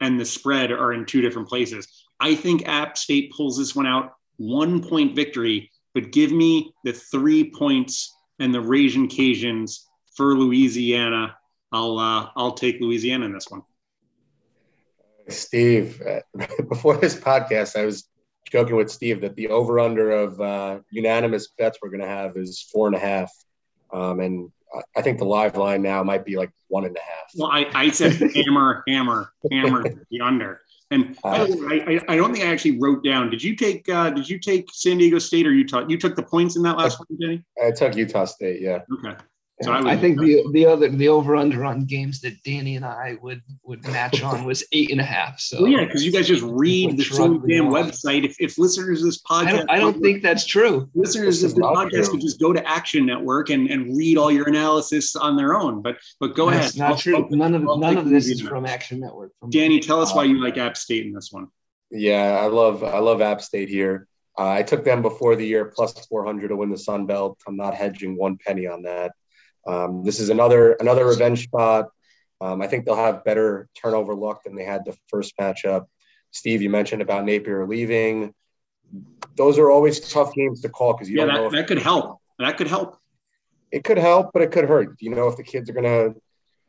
and the spread are in two different places. I think App State pulls this one out, one point victory, but give me the three points and the Ragin' Cajuns for Louisiana. I'll uh, I'll take Louisiana in this one. Steve, before this podcast, I was joking with Steve that the over under of uh, unanimous bets we're going to have is four and a half. Um, and I think the live line now might be like one and a half. Well, I, I said hammer, hammer, hammer the under. And uh, I, I, don't think I actually wrote down. Did you take uh, Did you take San Diego State or Utah? You took the points in that last one, Jenny? I took Utah State. Yeah. Okay. So I, I, think the the other the over under on games that Danny and I would would match on was eight and a half. So well, yeah, because you guys just read the same damn website. If, if listeners of this podcast, I don't, I don't think that's true. Listeners of this podcast true. could just go to Action Network and, and read all your analysis on their own. But but go that's ahead. Not I'll, true. I'll, none of I'll none of this is from Action Network. From Danny, tell us uh, why you like App State in this one. Yeah, I love I love App State here. Uh, I took them before the year plus 400 to win the Sun Belt. I'm not hedging one penny on that. Um, this is another another revenge spot. Um, I think they'll have better turnover luck than they had the first matchup. Steve, you mentioned about Napier leaving. Those are always tough games to call because you yeah, don't that, know. that could help. That could help. It could help, but it could hurt. You know, if the kids are gonna,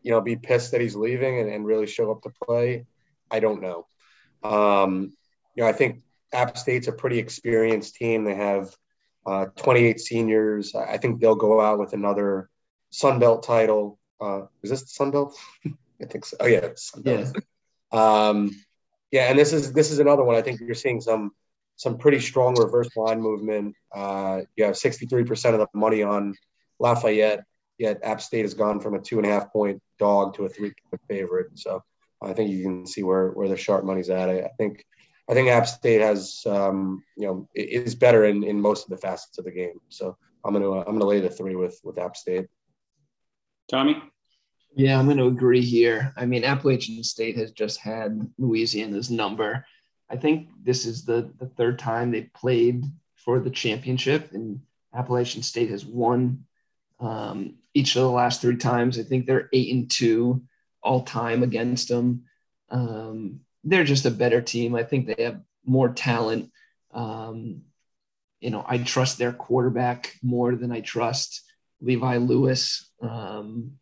you know, be pissed that he's leaving and, and really show up to play, I don't know. Um, you know, I think App State's a pretty experienced team. They have uh, 28 seniors. I think they'll go out with another Sun Belt title. Uh, is this the Sun Belt? I think so. Oh yeah, Sun Belt. Yeah. Um, yeah, and this is this is another one. I think you're seeing some some pretty strong reverse line movement. Uh, you have 63% of the money on Lafayette, yet App State has gone from a two and a half point dog to a three point favorite. So I think you can see where where the sharp money's at. I, I think I think App State has um, you know is better in in most of the facets of the game. So I'm gonna I'm gonna lay the three with with App State. Tommy? Yeah, I'm going to agree here. I mean, Appalachian State has just had Louisiana's number. I think this is the, the third time they played for the championship, and Appalachian State has won um, each of the last three times. I think they're eight and two all time against them. Um, they're just a better team. I think they have more talent. Um, you know, I trust their quarterback more than I trust Levi Lewis, um,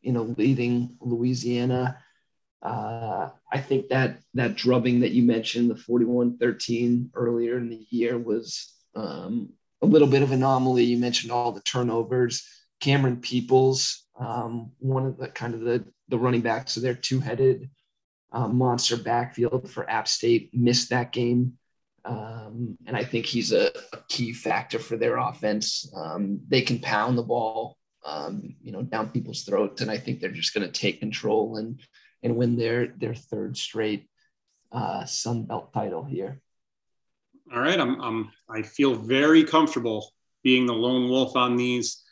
you know, leading Louisiana. Uh, I think that that drubbing that you mentioned, the 41-13 earlier in the year, was um, a little bit of anomaly. You mentioned all the turnovers. Camerun Peoples, um, one of the kind of the the running backs, of they're two-headed uh, monster backfield for App State, missed that game. Um, and I think he's a, a, key factor for their offense. Um, they can pound the ball, um, you know, down people's throats, and I think they're just going to take control and and win their their third straight uh, Sun Belt title here. All right, I'm, I'm I feel very comfortable being the lone wolf on these.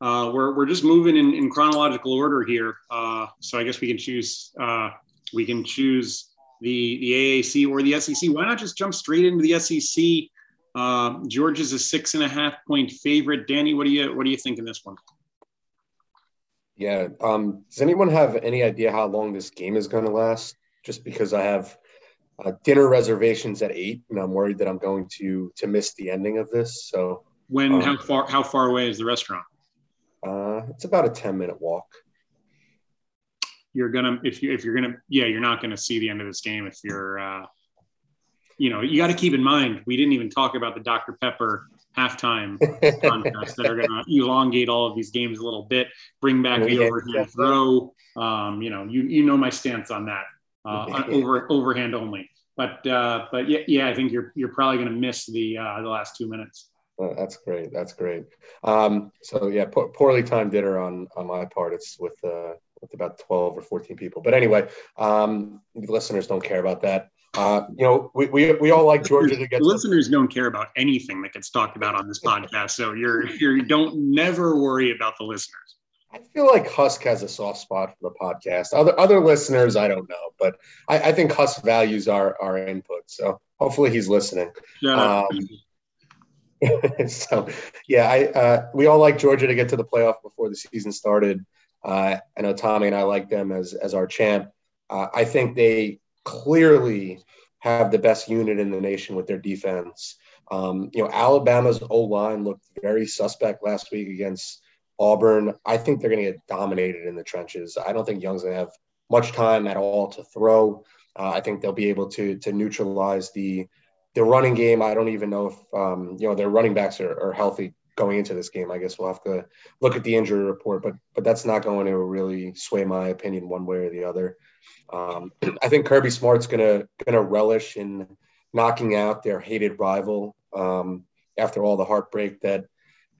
Uh, we're we're just moving in, in chronological order here, uh, so I guess we can choose uh, we can choose the the AAC or the SEC. Why not just jump straight into the SEC? Uh, Georgia's a six and a half point favorite. Danny, what do you what do you think in this one? Yeah. Um, does anyone have any idea how long this game is going to last? Just because I have uh, dinner reservations at eight, and I'm worried that I'm going to to miss the ending of this. So when um, how far how far away is the restaurant? Uh, it's about a ten minute walk. You're gonna if you if you're gonna yeah you're not gonna see the end of this game if you're uh, you know you got to keep in mind we didn't even talk about the Dr Pepper halftime contests that are going to elongate all of these games a little bit, bring back the overhand throw. Um, you know, you you know my stance on that uh, over overhand only. But uh, but yeah, yeah, I think you're you're probably going to miss the uh, the last two minutes. Oh, that's great. That's great. Um, so yeah, po- poorly timed dinner on on my part. It's with uh, with about twelve or fourteen people. But anyway, um, listeners don't care about that. Uh, you know, we, we, we all like Georgia to get. listeners don't care about anything that gets talked about on this podcast, so you're you're don't never worry about the listeners. I feel like Husk has a soft spot for the podcast. Other other listeners, I don't know, but I, I think Husk values our our input. So hopefully he's listening. Yeah. Um, so yeah, I uh, we all like Georgia to get to the playoff before the season started. Uh, I know Tommy and I like them as as our champ. Uh, I think they clearly have the best unit in the nation with their defense. Um, you know, Alabama's O line looked very suspect last week against Auburn. I think they're going to get dominated in the trenches. I don't think Young's going to have much time at all to throw. Uh, I think they'll be able to to neutralize the the running game. I don't even know if um, you know their running backs are, are healthy going into this game. I guess we'll have to look at the injury report, but but that's not going to really sway my opinion one way or the other. Um, I think Kirby Smart's gonna gonna relish in knocking out their hated rival um, after all the heartbreak that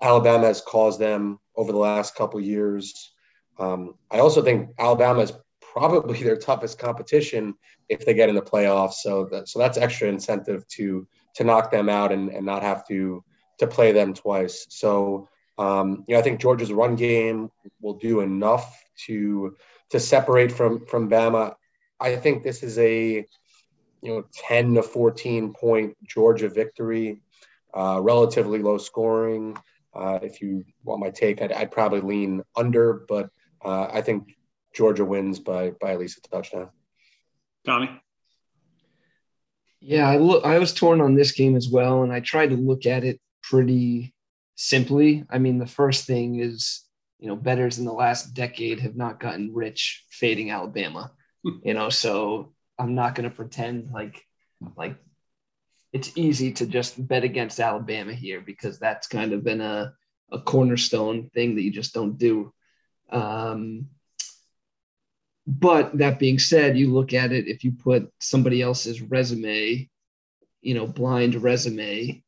Alabama has caused them over the last couple years. Um, I also think Alabama is probably their toughest competition if they get in the playoffs. So that, so that's extra incentive to to knock them out and, and not have to to play them twice. So um, you know, I think Georgia's run game will do enough to to separate from from Bama. I think this is a you know 10 to 14 point Georgia victory, uh, relatively low scoring. Uh, if you want my take, I'd, I'd probably lean under, but uh, I think Georgia wins by by at least a touchdown. Tommy. Yeah, I look. I was torn on this game as well, and I tried to look at it pretty simply. I mean, the first thing is you know, bettors in the last decade have not gotten rich fading Alabama. you know, so I'm not going to pretend like like it's easy to just bet against Alabama here because that's kind of been a a cornerstone thing that you just don't do. Um, but that being said, you look at it if you put somebody else's resume, you know, blind resume,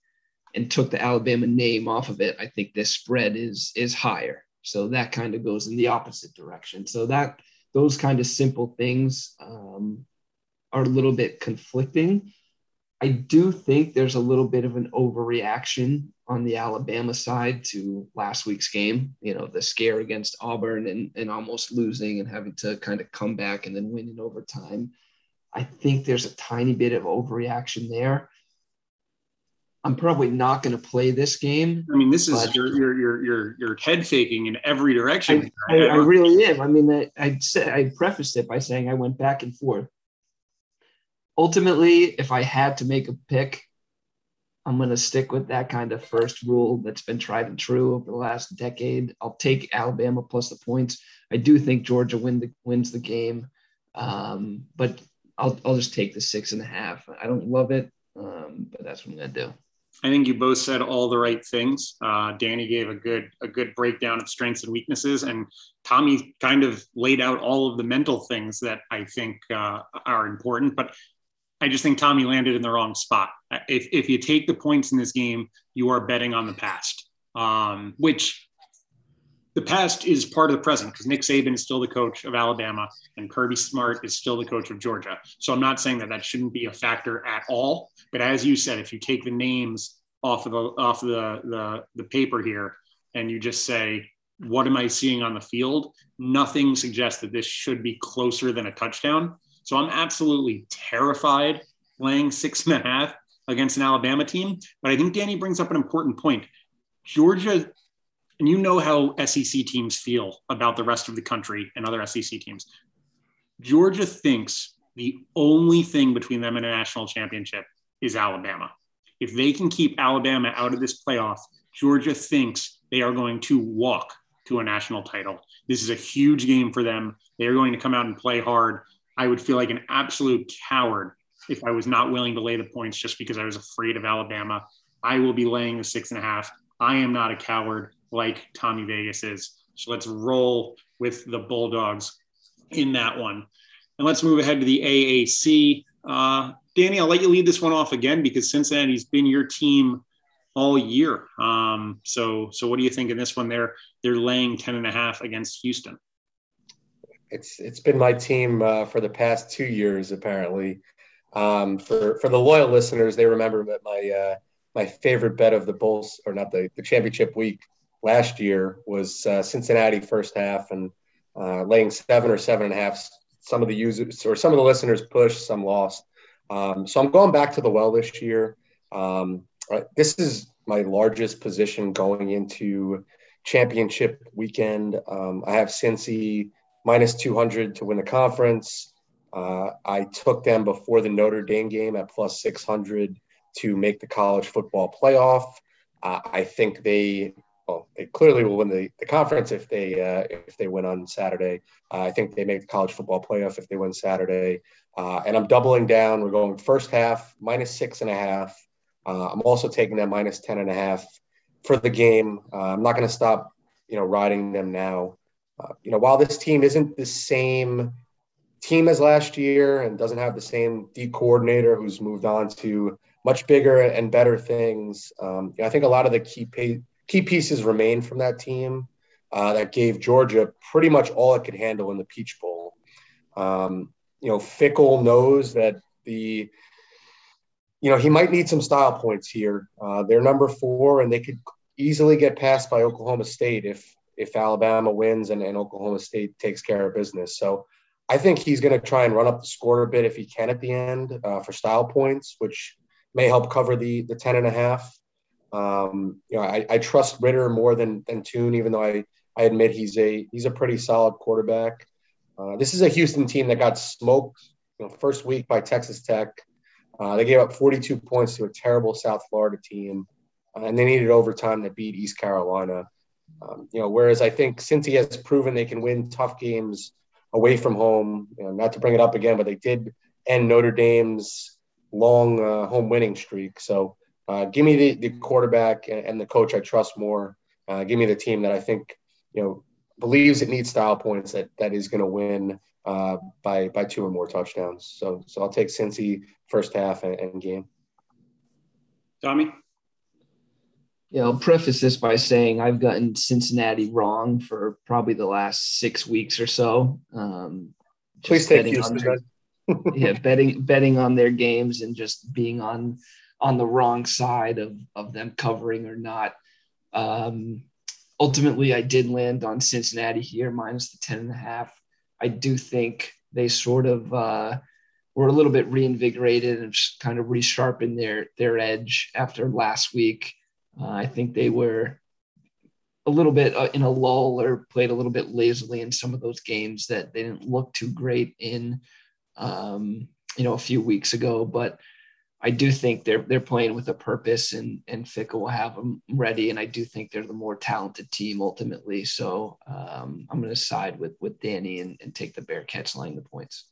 and took the Alabama name off of it, I think this spread is is higher. So that kind of goes in the opposite direction. So that those kind of simple things um, are a little bit conflicting. I do think there's a little bit of an overreaction on the Alabama side to last week's game. You know, the scare against Auburn and, and almost losing and having to kind of come back and then win in overtime. I think there's a tiny bit of overreaction there. I'm probably not going to play this game. I mean, this is you're you're you're you're head faking in every direction. I, I, I really am. I mean, I, I said I prefaced it by saying I went back and forth. Ultimately, if I had to make a pick, I'm going to stick with that kind of first rule that's been tried and true over the last decade. I'll take Alabama plus the points. I do think Georgia win the, wins the game, um, but I'll I'll just take the six and a half. I don't love it, um, but that's what I'm going to do. I think you both said all the right things. Uh, Danny gave a good a good breakdown of strengths and weaknesses, and Tommy kind of laid out all of the mental things that I think uh, are important. But I just think Tommy landed in the wrong spot. If if you take the points in this game, you are betting on the past, um, which the past is part of the present because Nick Saban is still the coach of Alabama and Kirby Smart is still the coach of Georgia. So I'm not saying that that shouldn't be a factor at all. But as you said, if you take the names off of the off of the the, the paper here and you just say what am I seeing on the field, nothing suggests that this should be closer than a touchdown. So I'm absolutely terrified playing six and a half against an Alabama team. But I think Danny brings up an important point. Georgia, and you know how SEC teams feel about the rest of the country and other SEC teams. Georgia thinks the only thing between them and a national championship is Alabama. If they can keep Alabama out of this playoff, Georgia thinks they are going to walk to a national title. This is a huge game for them. They are going to come out and play hard. I would feel like an absolute coward if I was not willing to lay the points just because I was afraid of Alabama. I will be laying the six and a half. I am not a coward like Tommy Vegas is. So let's roll with the Bulldogs in that one. And let's move ahead to the AAC. Uh, Danny, I'll let you lead this one off again because Cincinnati's been your team all year. Um, so, so what do you think in this one? They're they're laying 10 and a half against Houston. It's it's been my team uh, for the past two years, apparently. Um, for for the loyal listeners, they remember that my uh, my favorite bet of the Bulls, or not the, the championship week last year, was uh, Cincinnati first half and uh, laying seven or seven and a half. Some of the users or some of the listeners pushed, some lost. Um, so I'm going back to the well this year. Um, this is my largest position going into championship weekend. Um, I have Cincy minus 200 to win the conference. Uh, I took them before the Notre Dame game at plus 600 to make the college football playoff. Uh, I think they, well, they clearly will win the, the conference if they uh, if they win on Saturday. Uh, I think they make the college football playoff if they win Saturday. Uh, and I'm doubling down. We're going first half minus six and a half. Uh, I'm also taking them minus 10 and a half for the game. I'm not going to stop, you know, riding them now. you know, while this team isn't the same team as last year and doesn't have the same D coordinator who's moved on to much bigger and better things. Um, I think a lot of the key pay, key pieces remain from that team uh, that gave Georgia pretty much all it could handle in the Peach Bowl. Um, you know, Fickell knows that the you know he might need some style points here. Uh, they're number four, and they could easily get passed by Oklahoma State if if Alabama wins and, and Oklahoma State takes care of business. So I think he's going to try and run up the score a bit if he can at the end uh, for style points, which may help cover the the 10 and a half. Um, you know, I, I trust Ridder more than than Tune, even though I, I admit he's a he's a pretty solid quarterback. Uh, this is a Houston team that got smoked you know, first week by Texas Tech. Uh, they gave up 42 points to a terrible South Florida team, uh, and they needed overtime to beat East Carolina. Um, you know, whereas I think Cincy has proven they can win tough games away from home. You know, not to bring it up again, but they did end Notre Dame's long uh, home winning streak. So uh, give me the, the quarterback and the coach I trust more. Uh, give me the team that I think you know believes it needs style points that that is going to win uh, by by two or more touchdowns. So so I'll take Cincy first half and, and game. Tommy. Yeah, I'll preface this by saying I've gotten Cincinnati wrong for probably the last six weeks or so. Um, Please take Houston. Their, yeah, betting betting on their games and just being on on the wrong side of of them covering or not. Um, ultimately, I did land on Cincinnati here minus the ten and a half. I do think they sort of uh, were a little bit reinvigorated and kind of resharpened their their edge after last week. Uh, I think they were a little bit uh, in a lull or played a little bit lazily in some of those games that they didn't look too great in, um, you know, a few weeks ago. But I do think they're they're playing with a purpose, and and Fickell will have them ready. And I do think they're the more talented team ultimately. So um, I'm going to side with with Danny and, and take the Bearcats laying the points.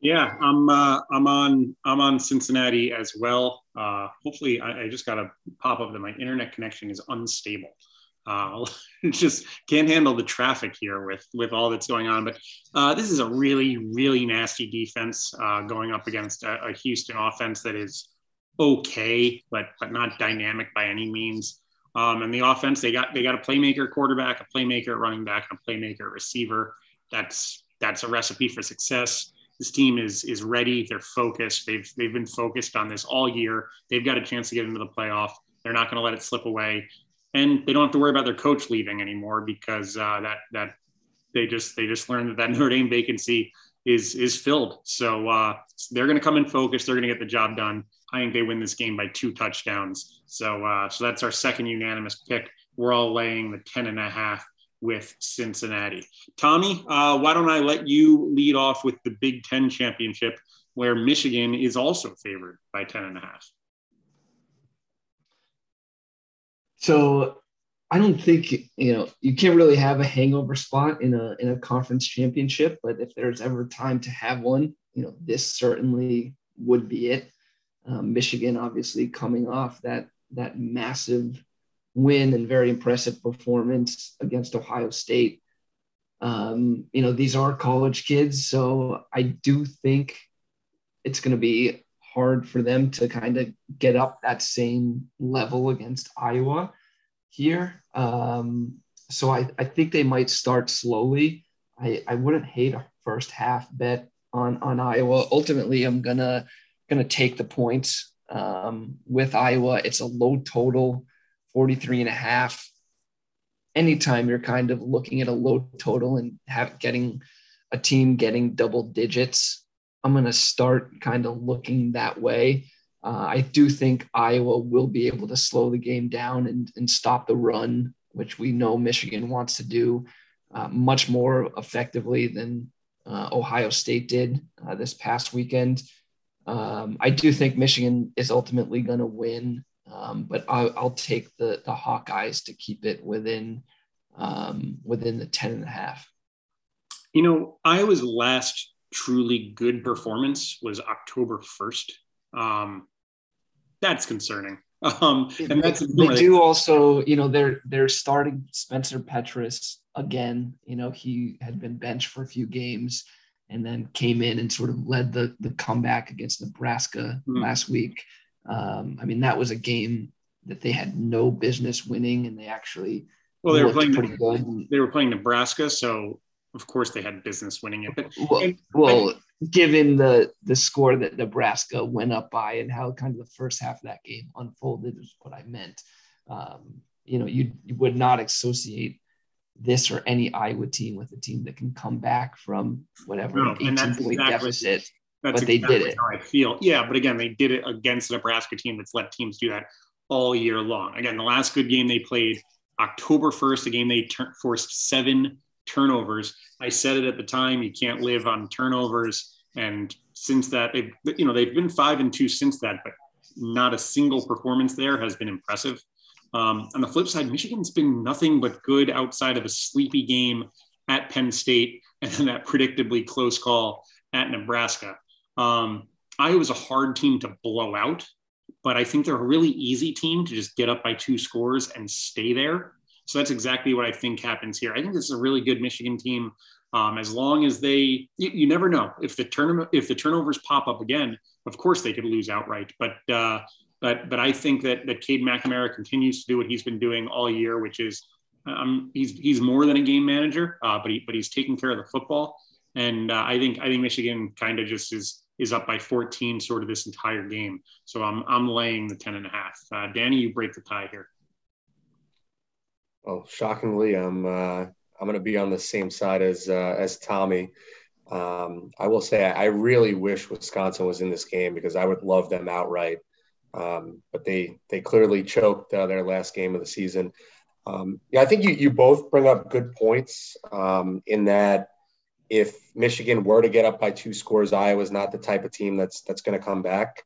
Yeah, I'm uh, I'm on I'm on Cincinnati as well. Uh, hopefully, I, I, just got a pop up that my internet connection is unstable. Uh, just can't handle the traffic here with with all that's going on. But uh, this is a really really nasty defense uh, going up against a, a, Houston offense that is okay, but but not dynamic by any means. Um, and the offense they got they got a playmaker quarterback, a playmaker running back, and a playmaker receiver. That's that's a recipe for success this team is is ready. They're focused. They've they've been focused on this all year. They've got a chance to get into the playoff. They're not going to let it slip away, and they don't have to worry about their coach leaving anymore because uh, that that they just they just learned that that Notre Dame vacancy is is filled. So uh, they're going to come in focus. They're going to get the job done. I think they win this game by two touchdowns. So uh, so that's our second unanimous pick. We're all laying the 10 and a half with Cincinnati. Tommy, uh, why don't I let you lead off with the Big Ten championship, where Michigan is also favored by 10 and a half. So I don't think you know you can't really have a hangover spot in a in a conference championship, but if there's ever time to have one, you know this certainly would be it. Um, Michigan obviously coming off that that massive win and very impressive performance against Ohio State. Um, you know these are college kids, so I do think it's going to be hard for them to kind of get up that same level against Iowa here. Um, so I, I think they might start slowly. I, I wouldn't hate a first half bet on, on Iowa. Ultimately, I'm gonna gonna take the points um, with Iowa. It's a low total, 43 and a half. Anytime you're kind of looking at a low total and have getting a team getting double digits, I'm gonna start kind of looking that way. Uh, I do think Iowa will be able to slow the game down and, and stop the run, which we know Michigan wants to do uh, much more effectively than uh, Ohio State did uh, this past weekend. Um, I do think Michigan is ultimately going to win, um, but I'll, I'll, take the, the Hawkeyes to keep it within um, within the 10 and a half. You know, Iowa's last truly good performance was October 1st. Um, that's concerning. Um, and that's they, they do also, you know, they're they're starting Spencer Petras again. You know, he had been benched for a few games and then came in and sort of led the the comeback against Nebraska mm. last week. Um, I mean, that was a game that they had no business winning, and they actually well, they were playing pretty good. They were playing Nebraska, so of course they had business winning it. But well, and, well given the the score that Nebraska went up by and how kind of the first half of that game unfolded is what I meant. Um, you know, you, you would not associate this or any Iowa team with a team that can come back from whatever no, 18 point exactly, deficit. That's but exactly they did it. How I feel. Yeah, but again, they did it against the Nebraska team that's let teams do that all year long. Again, the last good game they played, October 1st, a game they ter- forced seven turnovers. I said it at the time, you can't live on turnovers. And since that, they've, you know, they've been five and two since that, but not a single performance there has been impressive. Um, on the flip side, Michigan's been nothing but good outside of a sleepy game at Penn State and then that predictably close call at Nebraska. Um, Iowa's a hard team to blow out, but I think they're a really easy team to just get up by two scores and stay there. So that's exactly what I think happens here. I think this is a really good Michigan team. Um, as long as they, you, you, never know if the tournament, if the turnovers pop up again. Of course, they could lose outright. But uh, but but I think that that Cade McNamara continues to do what he's been doing all year, which is um, he's he's more than a game manager, uh, but he but he's taking care of the football. And uh, I think I think Michigan kind of just is is up by 14 sort of this entire game. So I'm I'm laying the 10 and a half. Uh, Danny, you break the tie here. Well, shockingly, I'm uh, I'm going to be on the same side as uh, as Tommy. Um, I will say I really wish Wisconsin was in this game because I would love them outright. Um, but they they clearly choked uh, their last game of the season. Um, yeah, I think you you both bring up good points um, in that if Michigan were to get up by two scores, Iowa's not the type of team that's that's going to come back.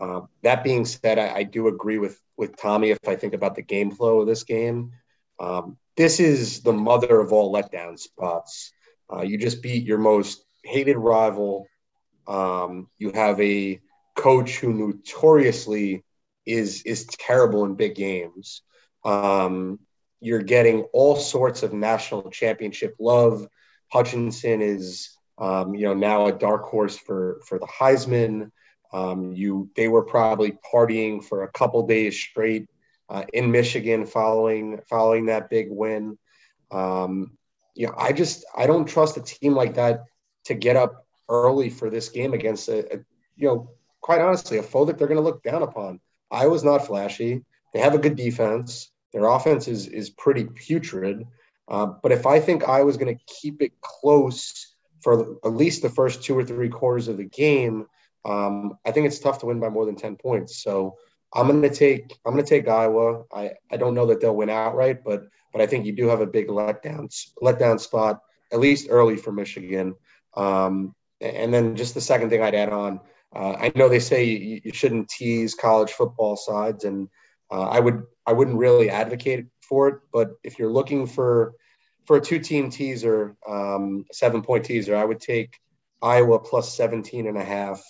Uh, that being said, I, I, do agree with with Tommy if I think about the game flow of this game. Um, this is the mother of all letdown spots. Uh, you just beat your most hated rival. Um, you have a coach who notoriously is is terrible in big games. Um, you're getting all sorts of national championship love. Hutchinson is, um, you know, now a dark horse for for the Heisman. Um, you they were probably partying for a couple days straight uh, in Michigan following following that big win. Um, you know, I just I don't trust a team like that to get up early for this game against a, a you know quite honestly a foe that they're going to look down upon. Iowa's not flashy. They have a good defense. Their offense is is pretty putrid. Uh, but if I think Iowa's going to keep it close for at least the first two or three quarters of the game, um, I think it's tough to win by more than 10 points. So I'm going to take I'm going to take Iowa. I, I don't know that they'll win outright, but but I think you do have a big letdown letdown spot at least early for Michigan. Um, and then just the second thing I'd add on, uh, I know they say you, you, shouldn't tease college football sides, and uh, I would I wouldn't really advocate for it. But if you're looking for for a two team teaser, um, seven point teaser, I would take Iowa plus 17 and a half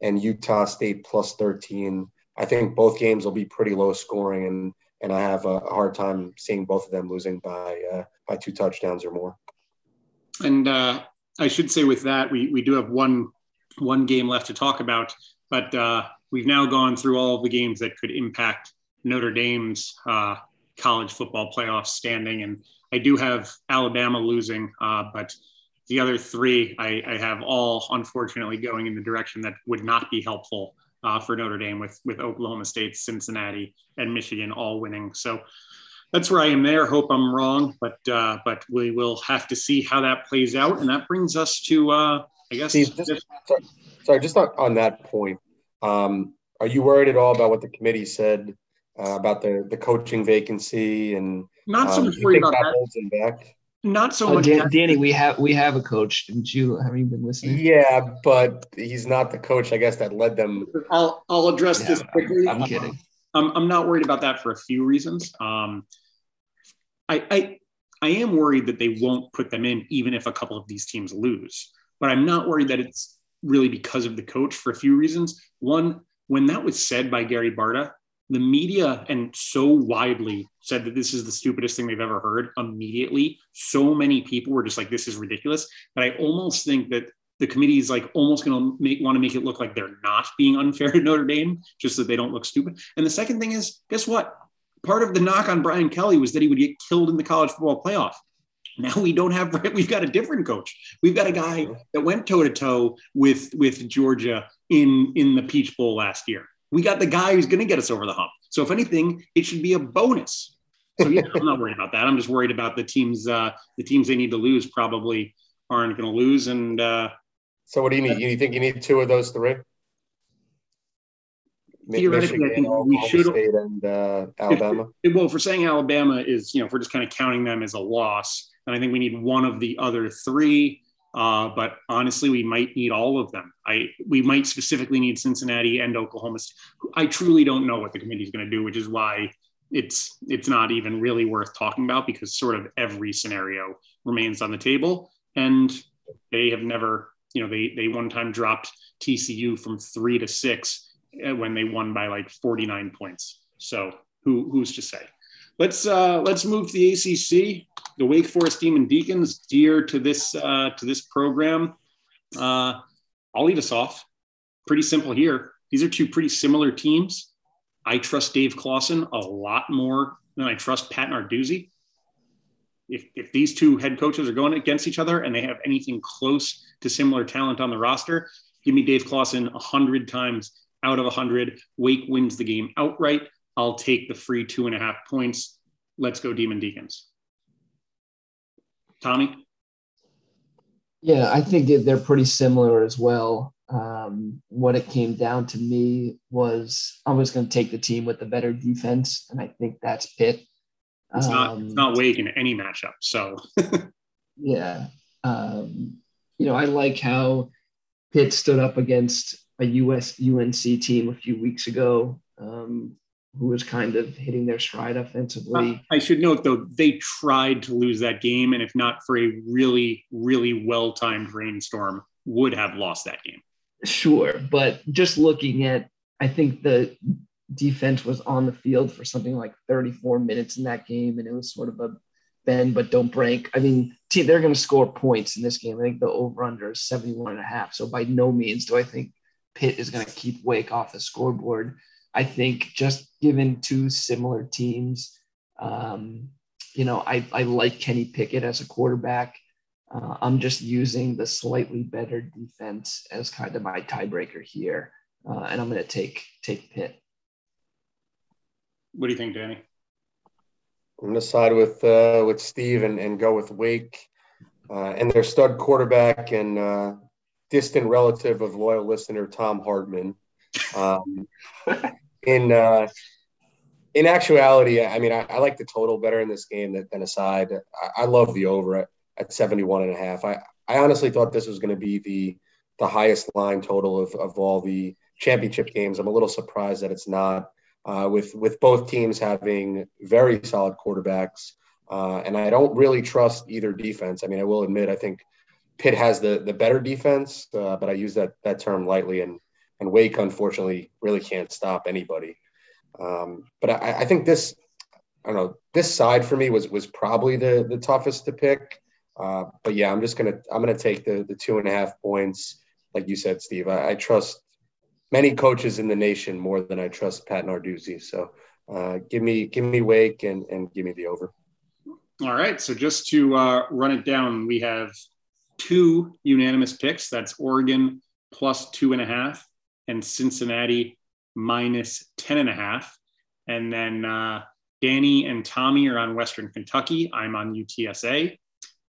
and Utah State plus 13. I think both games will be pretty low scoring, and and I have a hard time seeing both of them losing by uh, by two touchdowns or more. And uh, I should say with that, we we do have one one game left to talk about, but uh, we've now gone through all of the games that could impact Notre Dame's uh, college football playoff standing, and I do have Alabama losing, uh, but the other three I, I, have all unfortunately going in the direction that would not be helpful uh, for Notre Dame with with Oklahoma State, Cincinnati, and Michigan all winning. So that's where I am there. Hope I'm wrong, but uh, but we will have to see how that plays out. And that brings us to uh, I guess. Steve, just, sorry, sorry, just on, on that point. Um, are you worried at all about what the committee said uh, about the the coaching vacancy and not so um, much worried about that. Back? Not so uh, much. Dan, Danny, we have we have a coach. Didn't you? Have you been listening? Yeah, but he's not the coach. I guess that led them. I'll I'll address yeah, this quickly. I'm, I'm kidding. I'm, I'm not worried about that for a few reasons. Um, I, I I am worried that they won't put them in even if a couple of these teams lose. But I'm not worried that it's really because of the coach for a few reasons. One, when that was said by Gary Barta, the media and so widely said that this is the stupidest thing they've ever heard immediately. So many people were just like this is ridiculous. But i almost think that the committee is like almost going to make want to make it look like they're not being unfair to notre dame just so they don't look stupid. And the second thing is guess what? Part of the knock on brian kelly was that he would get killed in the college football playoff. Now we don't have we've got a different coach. We've got a guy that went toe to toe with with georgia in in the peach bowl last year we got the guy who's going to get us over the hump. So if anything, it should be a bonus. So yeah, I'm not worried about that. I'm just worried about the teams. Uh, the teams they need to lose probably aren't going to lose. And uh, so, what do you need? You think you need two of those three? Theoretically, Michigan, I think we should. State and uh, Alabama. If, well, if we're saying Alabama is, you know, if we're just kind of counting them as a loss, and I think we need one of the other three. Uh, but honestly, we might need all of them. I we might specifically need Cincinnati and Oklahoma. I truly don't know what the committee is going to do, which is why it's it's not even really worth talking about because sort of every scenario remains on the table, and they have never, you know, they they one time dropped TCU from three to six uh, when they won by like 49 points. So who who's to say? Let's uh, let's move to the ACC. The Wake Forest Demon Deacons, dear to this uh, to this program. Uh, I'll lead us off. Pretty simple here. These are two pretty similar teams. I trust Dave Clawson a lot more than I trust Pat Narduzzi. If, if these two head coaches are going against each other and they have anything close to similar talent on the roster, give me Dave Clawson 100 times out of 100. Wake wins the game outright. I'll take the free two and a half points. Let's go, Demon Deacons. Tommy? Yeah, I think they're pretty similar as well. Um, what it came down to me was I was going to take the team with the better defense, and I think that's Pitt. It's not, um, it's not Wake in any matchup. So, yeah. Um, you know, I like how Pitt stood up against a US UNC team a few weeks ago. Um, who was kind of hitting their stride uh, offensively. I should note though they tried to lose that game, and if not for a really, really well timed rainstorm, would have lost that game. Sure, but just looking at, I think the defense was on the field for something like 34 minutes in that game, and it was sort of a bend but don't break. I mean, they're going to score points in this game. I think the over under is 71 and a half. So by no means do I think Pitt is going to keep Wake off the scoreboard. I think just given two similar teams, um, you know, I, I like Kenny Pickett as a quarterback. Uh, I'm just using the slightly better defense as kind of my tiebreaker here, uh, and I'm going to take take Pitt. What do you think, Danny? I'm going to side with uh, with Steve and, and go with Wake. uh, and their stud quarterback and uh, distant relative of loyal listener Tom Hardman. Um, in uh, in actuality, I mean, I, I, like the total better in this game than, than a side. I, I, love the over at, at 71 and a half. I, I honestly thought this was going to be the the highest line total of, of all the championship games. I'm a little surprised that it's not. Uh, with with both teams having very solid quarterbacks, uh, and I don't really trust either defense. I mean, I will admit I think Pitt has the the better defense, uh, but I use that that term lightly. And and Wake unfortunately really can't stop anybody. Um, but I, I, think this, I don't know, this side for me was was probably the the toughest to pick. Uh, but yeah, I'm just gonna I'm gonna take the the two and a half points, like you said, Steve. I, I trust many coaches in the nation more than I trust Pat Narduzzi. So uh, give me give me Wake and and give me the over. All right. So just to uh, run it down, we have two unanimous picks. That's Oregon plus two and a half and Cincinnati minus 10 and a half. And then uh, Danny and Tommy are on Western Kentucky. I'm on UTSA.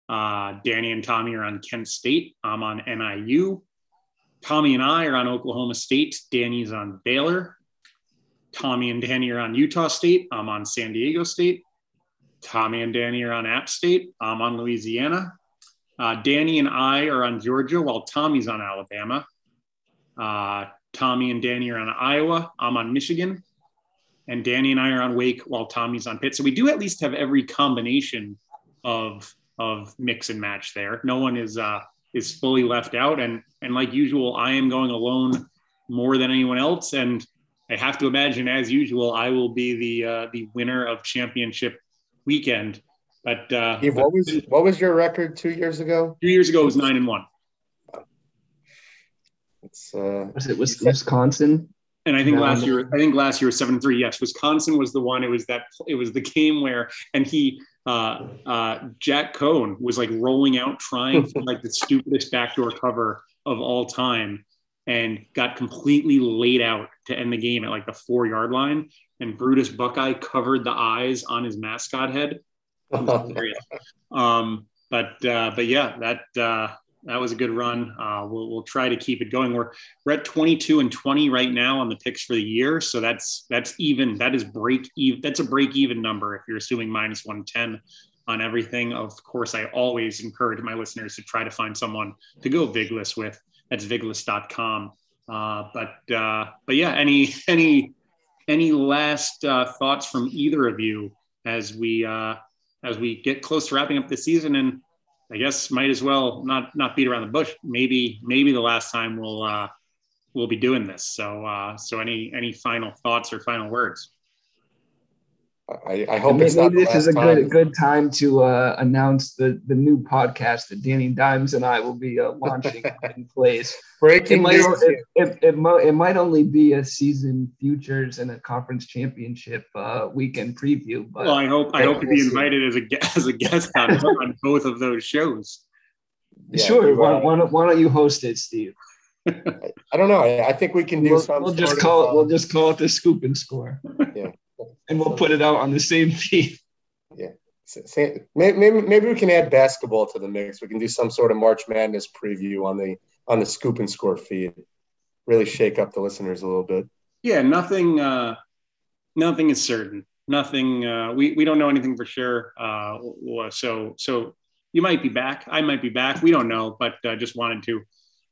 Uh, Danny and Tommy are on Kent State. I'm on NIU. Tommy and I are on Oklahoma State. Danny's on Baylor. Tommy and Danny are on Utah State. I'm on San Diego State. Tommy and Danny are on App State. I'm on Louisiana. Uh, Danny and I are on Georgia, while Tommy's on Alabama. Uh, Tommy and Danny are on Iowa. I'm on Michigan. And Danny and I are on Wake, while Tommy's on Pitt. So we do at least have every combination of of mix and match there. No one is uh, is fully left out. And and like usual, I am going alone more than anyone else. And I have to imagine, as usual, I will be the uh, the winner of championship weekend. But, uh, Steve, what was what was your record two years ago? Two years ago was nine and one. It's uh, was it Wisconsin? And I think last year, I think last year was seven three. Yes, Wisconsin was the one. It was that. It was the game where, and he, uh, uh, Jack Coan was like rolling out, trying for like the stupidest backdoor cover of all time, and got completely laid out to end the game at like the four yard line. And Brutus Buckeye covered the eyes on his mascot head. um, but uh, but yeah, that uh, that was a good run. Uh, we'll, we'll try to keep it going. We're we're at 22 and 20 right now on the picks for the year, so that's that's even. That is break even. That's a break even number if you're assuming minus 110 on everything. Of course, I always encourage my listeners to try to find someone to go Vigless with. That's Vigless.com. Uh, but uh, but yeah, any any any last uh, thoughts from either of you as we uh, as we get close to wrapping up the season and I guess might as well not not beat around the bush. Maybe maybe the last time we'll uh, we'll be doing this. So uh, so any any final thoughts or final words? I, I hope maybe, maybe this is a time. good good time to uh, announce the the new podcast that Danny Dimes and I will be uh, launching in place. Breaking it might, it, it, it, it, might only be a season futures and a conference championship uh, weekend preview. But well, I hope I hope to be invited as a as a guest on, on both of those shows. Yeah, sure. Why, why, don't, why don't you host it, Steve? I don't know. I, I think we can do we'll, some. We'll just call it. We'll just call it the scoop and score. Yeah and we'll put it out on the same feed. Yeah. Maybe, maybe we can add basketball to the mix. We can do some sort of March Madness preview on the on the scoop and score feed. Really shake up the listeners a little bit. Yeah, nothing. Uh, nothing is certain. Nothing. Uh, we we don't know anything for sure. Uh, so so you might be back. I might be back. We don't know, but uh, just wanted to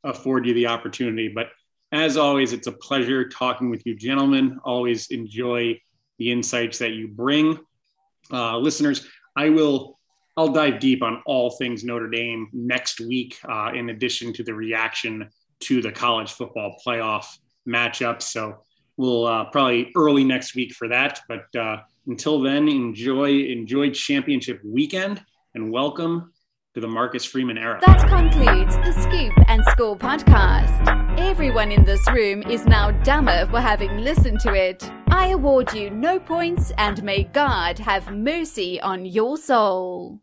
afford you the opportunity. But as always, it's a pleasure talking with you, gentlemen. Always enjoy the insights that you bring. Uh, listeners, I will I'll dive deep on all things Notre Dame next week, uh, in addition to the reaction to the college football playoff matchup. So we'll uh, probably early next week for that. But uh, until then, enjoy enjoy championship weekend and welcome to the Marcus Freeman era. That concludes the Scoop and Score podcast. Everyone in this room is now dumber for having listened to it. I award you no points and may God have mercy on your soul.